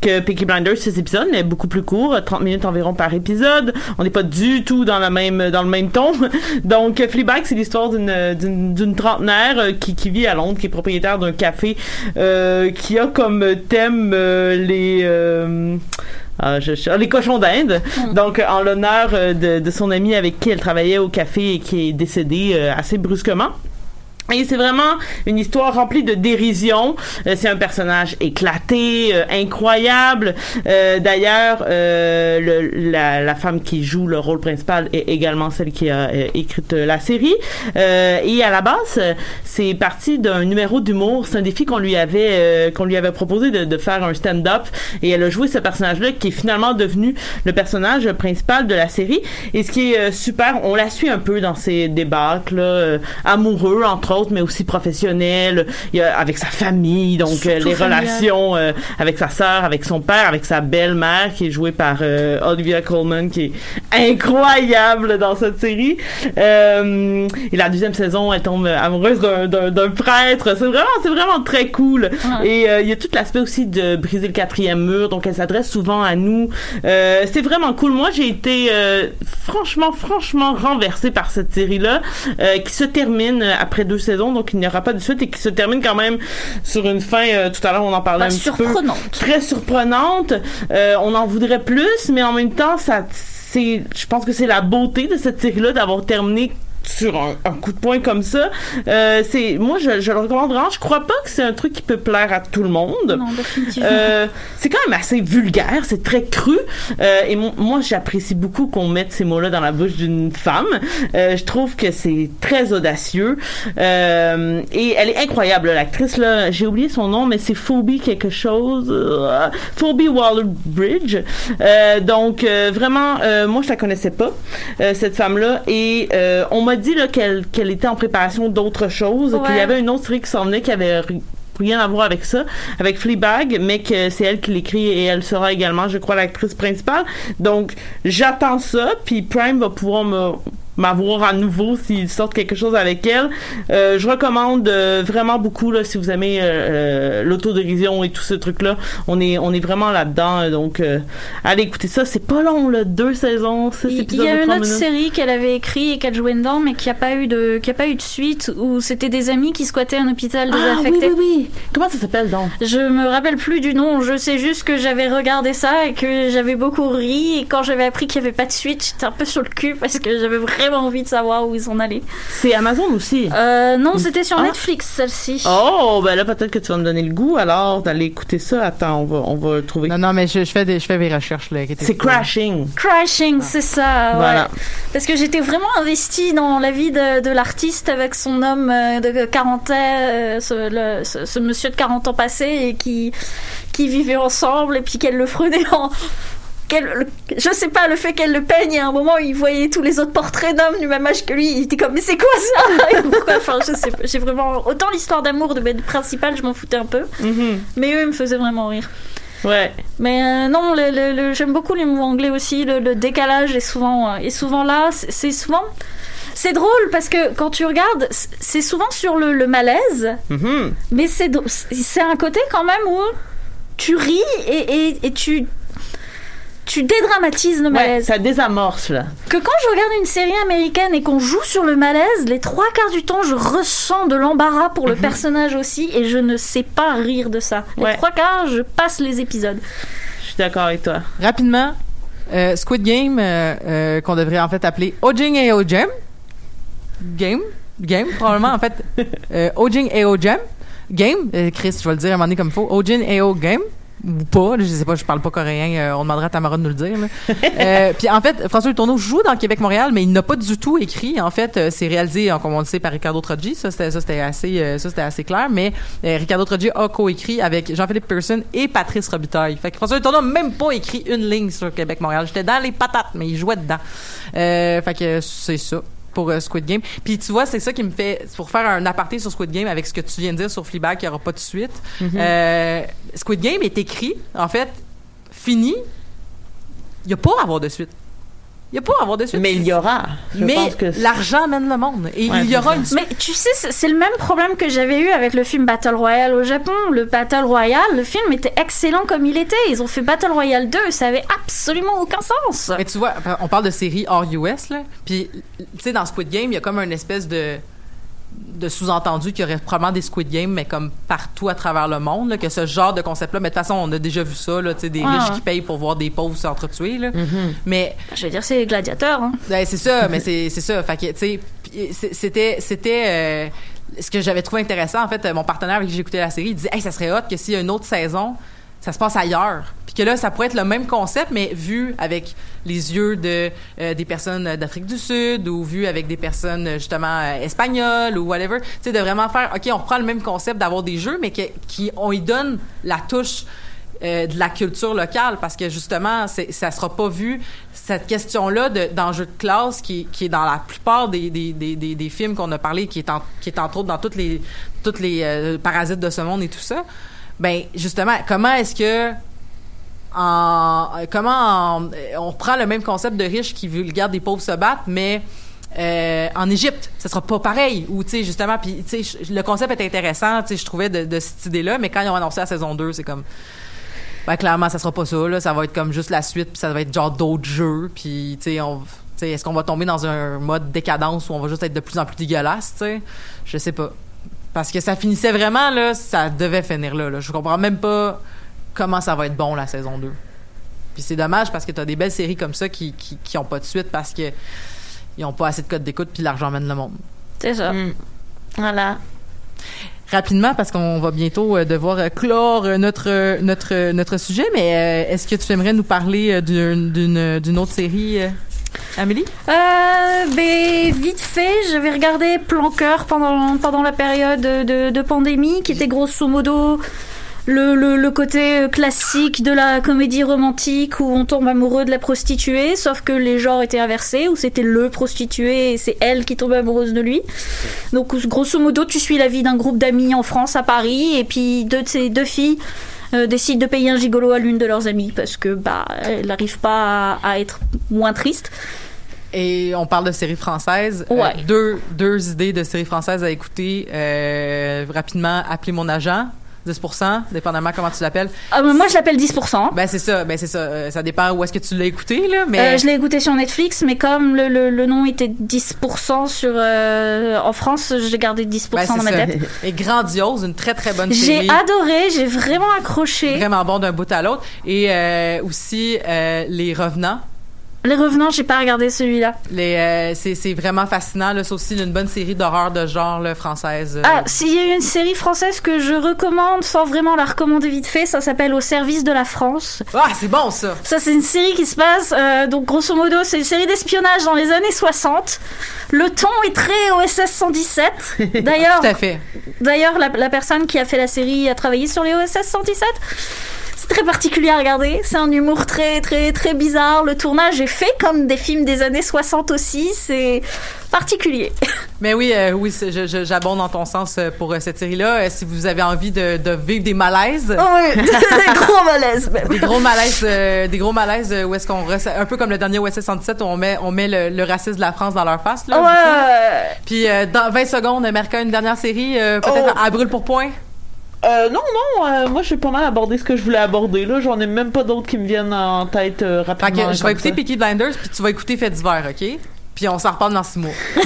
que Peaky Blinders, ces épisodes, mais beaucoup plus court, 30 minutes environ par épisode. On n'est pas du tout dans la même dans le même ton. Donc Fleabag, c'est l'histoire d'une d'une trentenaire euh, qui qui vit à Londres, qui est propriétaire d'un café euh, qui a comme thème les euh, ah, je- je- les cochons d'Inde. Donc, euh, en l'honneur euh, de, de son ami avec qui elle travaillait au café et qui est décédé euh, assez brusquement. Et c'est vraiment une histoire remplie de dérision. Euh, c'est un personnage éclaté, euh, incroyable. Euh, D'ailleurs, le- la, femme qui joue le rôle principal est également celle qui a écrit la série. Et à la base, c'est parti d'un numéro d'humour. C'est un défi qu'on lui avait qu'on lui avait proposé de, de faire un stand-up. Et elle a joué ce personnage-là qui est finalement devenu le personnage principal de la série. Et ce qui est super, on la suit un peu dans ses euh, amoureux entre autres, mais aussi professionnels. Il y a avec sa famille, donc euh, les familial. relations euh, avec sa sœur, avec son père, avec sa belle-mère qui est jouée par euh, Olivia Colman, qui est incroyable dans cette série. Et la deuxième saison, elle tombe amoureuse d'un- prêtre. C'est vraiment, c'est vraiment très cool. Et il y a tout l'aspect aussi de briser le quatrième mur, donc elle s'adresse souvent à nous. Euh, c'est vraiment cool. Moi, j'ai été euh, franchement, franchement renversée par cette série-là, euh, qui se termine après deux saisons, donc il n'y aura pas de suite et qui se termine quand même sur une fin. euh, tout à l'heure, on en parlait un petit peu surprenante. très surprenante. Euh, on en voudrait plus, mais en même temps, ça, c'est, je pense que c'est la beauté de cette série-là d'avoir terminé sur un, un coup de poing comme ça. Euh, c'est, moi, je, je le recommande vraiment. Je crois pas que c'est un truc qui peut plaire à tout le monde. Non. Euh, c'est quand même assez vulgaire, c'est très cru. Euh, et moi, j'apprécie beaucoup qu'on mette ces mots-là dans la bouche d'une femme. Euh, je trouve que c'est très audacieux. Euh, et elle est incroyable, l'actrice. là. J'ai oublié son nom, mais c'est Phoebe quelque chose. Euh, Phoebe Waller-Bridge. Euh, donc, euh, vraiment, euh, moi, je la connaissais pas, euh, cette femme-là. Et euh, on m'a dit là, qu'elle était en préparation d'autres choses, qu'il y Ouais. avait une autre série qui s'en venait qui avait ri- rien à voir avec ça, avec Fleabag, mais que c'est elle qui l'écrit et elle sera également, je crois, l'actrice principale. Donc, j'attends ça, puis Prime va pouvoir me m'avoir à nouveau s'ils sortent quelque chose avec elle. Euh, je recommande euh, vraiment beaucoup là, si vous aimez euh, euh, l'autodérision et tout ce truc là. On est on est vraiment là-dedans donc allez écouter ça. C'est pas long là, deux saisons, six Il y a une autre minutes. série qu'elle avait écrit et qu'elle jouait dedans, mais qui a pas eu de, qui a pas eu de suite, où c'était des amis qui squattaient un hôpital Ah oui désaffecté. oui oui. Comment ça s'appelle donc? Je me rappelle plus du nom, je sais juste que j'avais regardé ça et que j'avais beaucoup ri, et quand j'avais appris qu'il y avait pas de suite, j'étais un peu sur le cul parce que j'avais vraiment envie de savoir où ils en allaient. C'est Amazon aussi. Euh, non, c'était sur Ah. Netflix, celle-ci. Oh, ben là, peut-être que tu vas me donner le goût, alors, d'aller écouter ça. Attends, on va, on va le trouver. Non, non, mais je, je fais des, je fais des recherches, là. C'est. Crashing. Crashing, c'est ça. ouais. Voilà. Parce que j'étais vraiment investie dans la vie de, de l'artiste avec son homme euh, de 40 ans, euh, ce, le- ce- ce monsieur de 40 ans passé et qui, qui vivaient ensemble et puis qu'elle le prenait en. Je sais pas, le fait qu'elle le peigne, à un moment, il voyait tous les autres portraits d'hommes du même âge que lui, il était comme, mais c'est quoi ça? Et pourquoi? Enfin, je sais pas, j'ai vraiment. Autant l'histoire d'amour de Ben principal, je m'en foutais un peu, Mhm. mais eux, ils me faisaient vraiment rire. Ouais. Mais euh, non, le, le- le- j'aime beaucoup les mots anglais aussi. Le, décalage est souvent, euh, est souvent là. C'est souvent. C'est drôle parce que quand tu regardes, c'est souvent sur le, le malaise, Mhm. mais c'est un côté quand même où tu ris et, et, et tu tu dédramatises le Ouais, malaise. ça désamorce, là. Que quand je regarde une série américaine et qu'on joue sur le malaise, les trois quarts du temps, je ressens de l'embarras pour le personnage aussi et je ne sais pas rire de ça. Les Ouais. trois quarts, je passe les épisodes. Je suis d'accord avec toi. Rapidement, euh, Squid Game, euh, euh, qu'on devrait en fait appeler Ojing et Ojem. Game? Game, probablement, en fait. Euh, Ojing et Ojem. Game? Euh, Chris, je vais le dire à un moment donné comme il faut. Ojin et O Game. Ou pas, je sais pas, je parle pas coréen, euh, on demandera à Tamara de nous le dire. Euh, puis en fait, François Tourneau joue dans Québec-Montréal, mais il n'a pas du tout écrit. En fait, euh, c'est réalisé, comme on le sait, par Ricardo Troggi. Ça, c'était ça, c'était assez, ça, c'était assez clair. Mais Ricardo Troggi a coécrit avec Jean-Philippe Pearson et Patrice Robitaille. Fait que François Tourneau n'a même pas écrit une ligne sur Québec-Montréal. J'étais dans les patates, mais il jouait dedans. Fait que c'est ça pour euh, Squid Game. Puis tu vois, c'est ça qui me fait pour faire un aparté sur Squid Game avec ce que tu viens de dire sur Fleabag, qu'il n'y aura pas de suite. Euh, Squid Game est écrit, en fait, fini. Il n'y a pas à avoir de suite. Il n'y a pas à avoir de suite. Mais il y aura. Je Mais pense que l'argent mène le monde. Et Ouais, il y aura une suite. Mais tu sais, c'est c'est le même problème que j'avais eu avec le film Battle Royale au Japon. Le Battle Royale, le film était excellent comme il était. Ils ont fait Battle Royale 2, ça avait absolument aucun sens. Mais tu vois, on parle de séries hors US, là. Puis, tu sais, dans Squid Game, il y a comme une espèce de de sous-entendu qu'il y aurait probablement des Squid Game, mais comme partout à travers le monde, là, que ce genre de concept-là, mais de toute façon, on a déjà vu ça, là, tu sais, des Ouais, riches qui payent pour voir des pauvres s'entretuer, là. Mhm. Mais Je veux dire, c'est les gladiateurs. Hein. Ben, c'est ça, mais c'est c'est ça. Fait que, tu sais, puis c'est- c'était c'était euh, ce que j'avais trouvé intéressant. En fait, euh, mon partenaire avec qui j'écoutais la série, il disait, hey, ça serait hot que s'il y a une autre saison, ça se passe ailleurs. Puis que là, ça pourrait être le même concept, mais vu avec les yeux de euh, des personnes d'Afrique du Sud ou vu avec des personnes justement euh, espagnoles ou whatever. Tu sais, de vraiment faire, ok, on reprend le même concept d'avoir des jeux, mais que, qui on y donne la touche euh, de la culture locale parce que justement ça sera pas vu cette question-là de, d'enjeu de classe qui, qui est dans la plupart des, des, des, des, des films qu'on a parlé qui est en, qui est entre autres dans toutes les toutes les euh, parasites de ce monde et tout ça ben justement comment est-ce que en comment en- on reprend le même concept de riches qui regardent des pauvres se battre mais euh, en Égypte, ça sera pas pareil. Ou tu sais justement, puis tu sais, le concept est intéressant, tu sais, je trouvais de, cette idée-là, mais quand ils ont annoncé la saison 2, c'est comme, ben clairement, ça sera pas ça. Là, ça va être comme juste la suite, puis ça va être genre d'autres jeux, puis tu sais, est-ce qu'on va tomber dans un mode décadence où on va juste être de plus en plus dégueulasse, tu sais, je sais pas, parce que ça finissait vraiment là, ça devait finir là. là. Je comprends même pas comment ça va être bon la saison 2. Puis c'est dommage parce que t'as des belles séries comme ça qui, qui, qui ont pas de suite parce que ils ont pas assez de code d'écoute puis l'argent mène le monde. C'est ça. Mm. Voilà. Rapidement parce qu'on va bientôt euh, devoir euh, clore euh, notre notre notre sujet, mais est-ce que tu aimerais nous parler d'une d'une d'une autre série, Amélie Euh, ben, vite fait, j'avais regardé Plan Cœur pendant, pendant la période de, pandémie, qui était grosso modo le, le, côté classique de la comédie romantique où on tombe amoureux de la prostituée, sauf que les genres étaient inversés, où c'était le prostitué et c'est elle qui tombe amoureuse de lui. Donc, grosso modo, tu suis la vie d'un groupe d'amis en France, à Paris, et puis de ces deux filles euh, décident de payer un gigolo à l'une de leurs amies parce que bah elle n'arrive pas à, à être moins triste. Et on parle de séries françaises. Euh, deux, deux idées de séries françaises à écouter. Euh, rapidement, Appeler mon agent. 10% dépendamment comment tu l'appelles. Ah, moi, je l'appelle 10%. Ben c'est ça, ben c'est ça. Euh, ça dépend où est-ce que tu l'as écouté là, mais Euh, je l'ai écouté sur Netflix, mais comme le, le, le nom était 10% sur, euh, en France, j'ai gardé 10% ben, dans ma ça. tête. Et grandiose, une très très bonne J'ai série. adoré, j'ai vraiment accroché. Vraiment bon d'un bout à l'autre. Et aussi Les Revenants. Les Revenants, j'ai pas regardé celui-là. Les, euh, c'est, c'est vraiment fascinant. Là. C'est aussi une bonne série d'horreur de genre là, française. euh. Ah, s'il y a une série française que je recommande sans vraiment la recommander vite fait, ça s'appelle Au service de la France. Ah, c'est bon ça! Ça, c'est une série qui se passe, euh, donc grosso modo, c'est une série d'espionnage dans les années 60. Le ton est très OSS 117. D'ailleurs, Tout à fait. D'ailleurs, la, la personne qui a fait la série a travaillé sur les OSS 117. C'est très particulier à regarder. C'est un humour très, très, très bizarre. Le tournage est fait comme des films des années 60 aussi. C'est particulier. Mais oui, euh, oui, j'abonde dans ton sens euh, pour euh, cette série-là. Si vous avez envie de, de vivre des malaises, Oh oui, des gros malaises même. des gros malaises, euh, des gros malaises où est-ce qu'on un peu comme le dernier OSS 117 où on met on met le, le racisme de la France dans leur face là. Ouais, Puis euh, dans 20 secondes, America, une dernière série, peut-être Oh. à brûle pour point. Euh, non, non, euh, moi j'ai pas mal abordé ce que je voulais aborder. Là, j'en ai même pas d'autres qui me viennent en tête euh, rapidement. que je vais écouter ça. Peaky Blinders puis tu vas écouter Fait d'hiver, ok? Puis on s'en reparle dans six mois.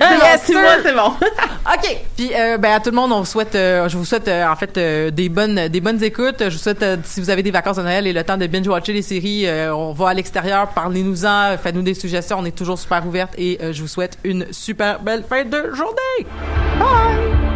Yes, sir. moi, c'est bon. OK. Puis euh, ben à tout le monde, on vous souhaite euh, je vous souhaite en fait des bonnes des bonnes écoutes. Je vous souhaite si vous avez des vacances de Noël et le temps de binge watcher les séries, on va à l'extérieur, parlez-nous-en, faites-nous des suggestions, on est toujours super ouverte et je vous souhaite une super belle fin de journée. Bye.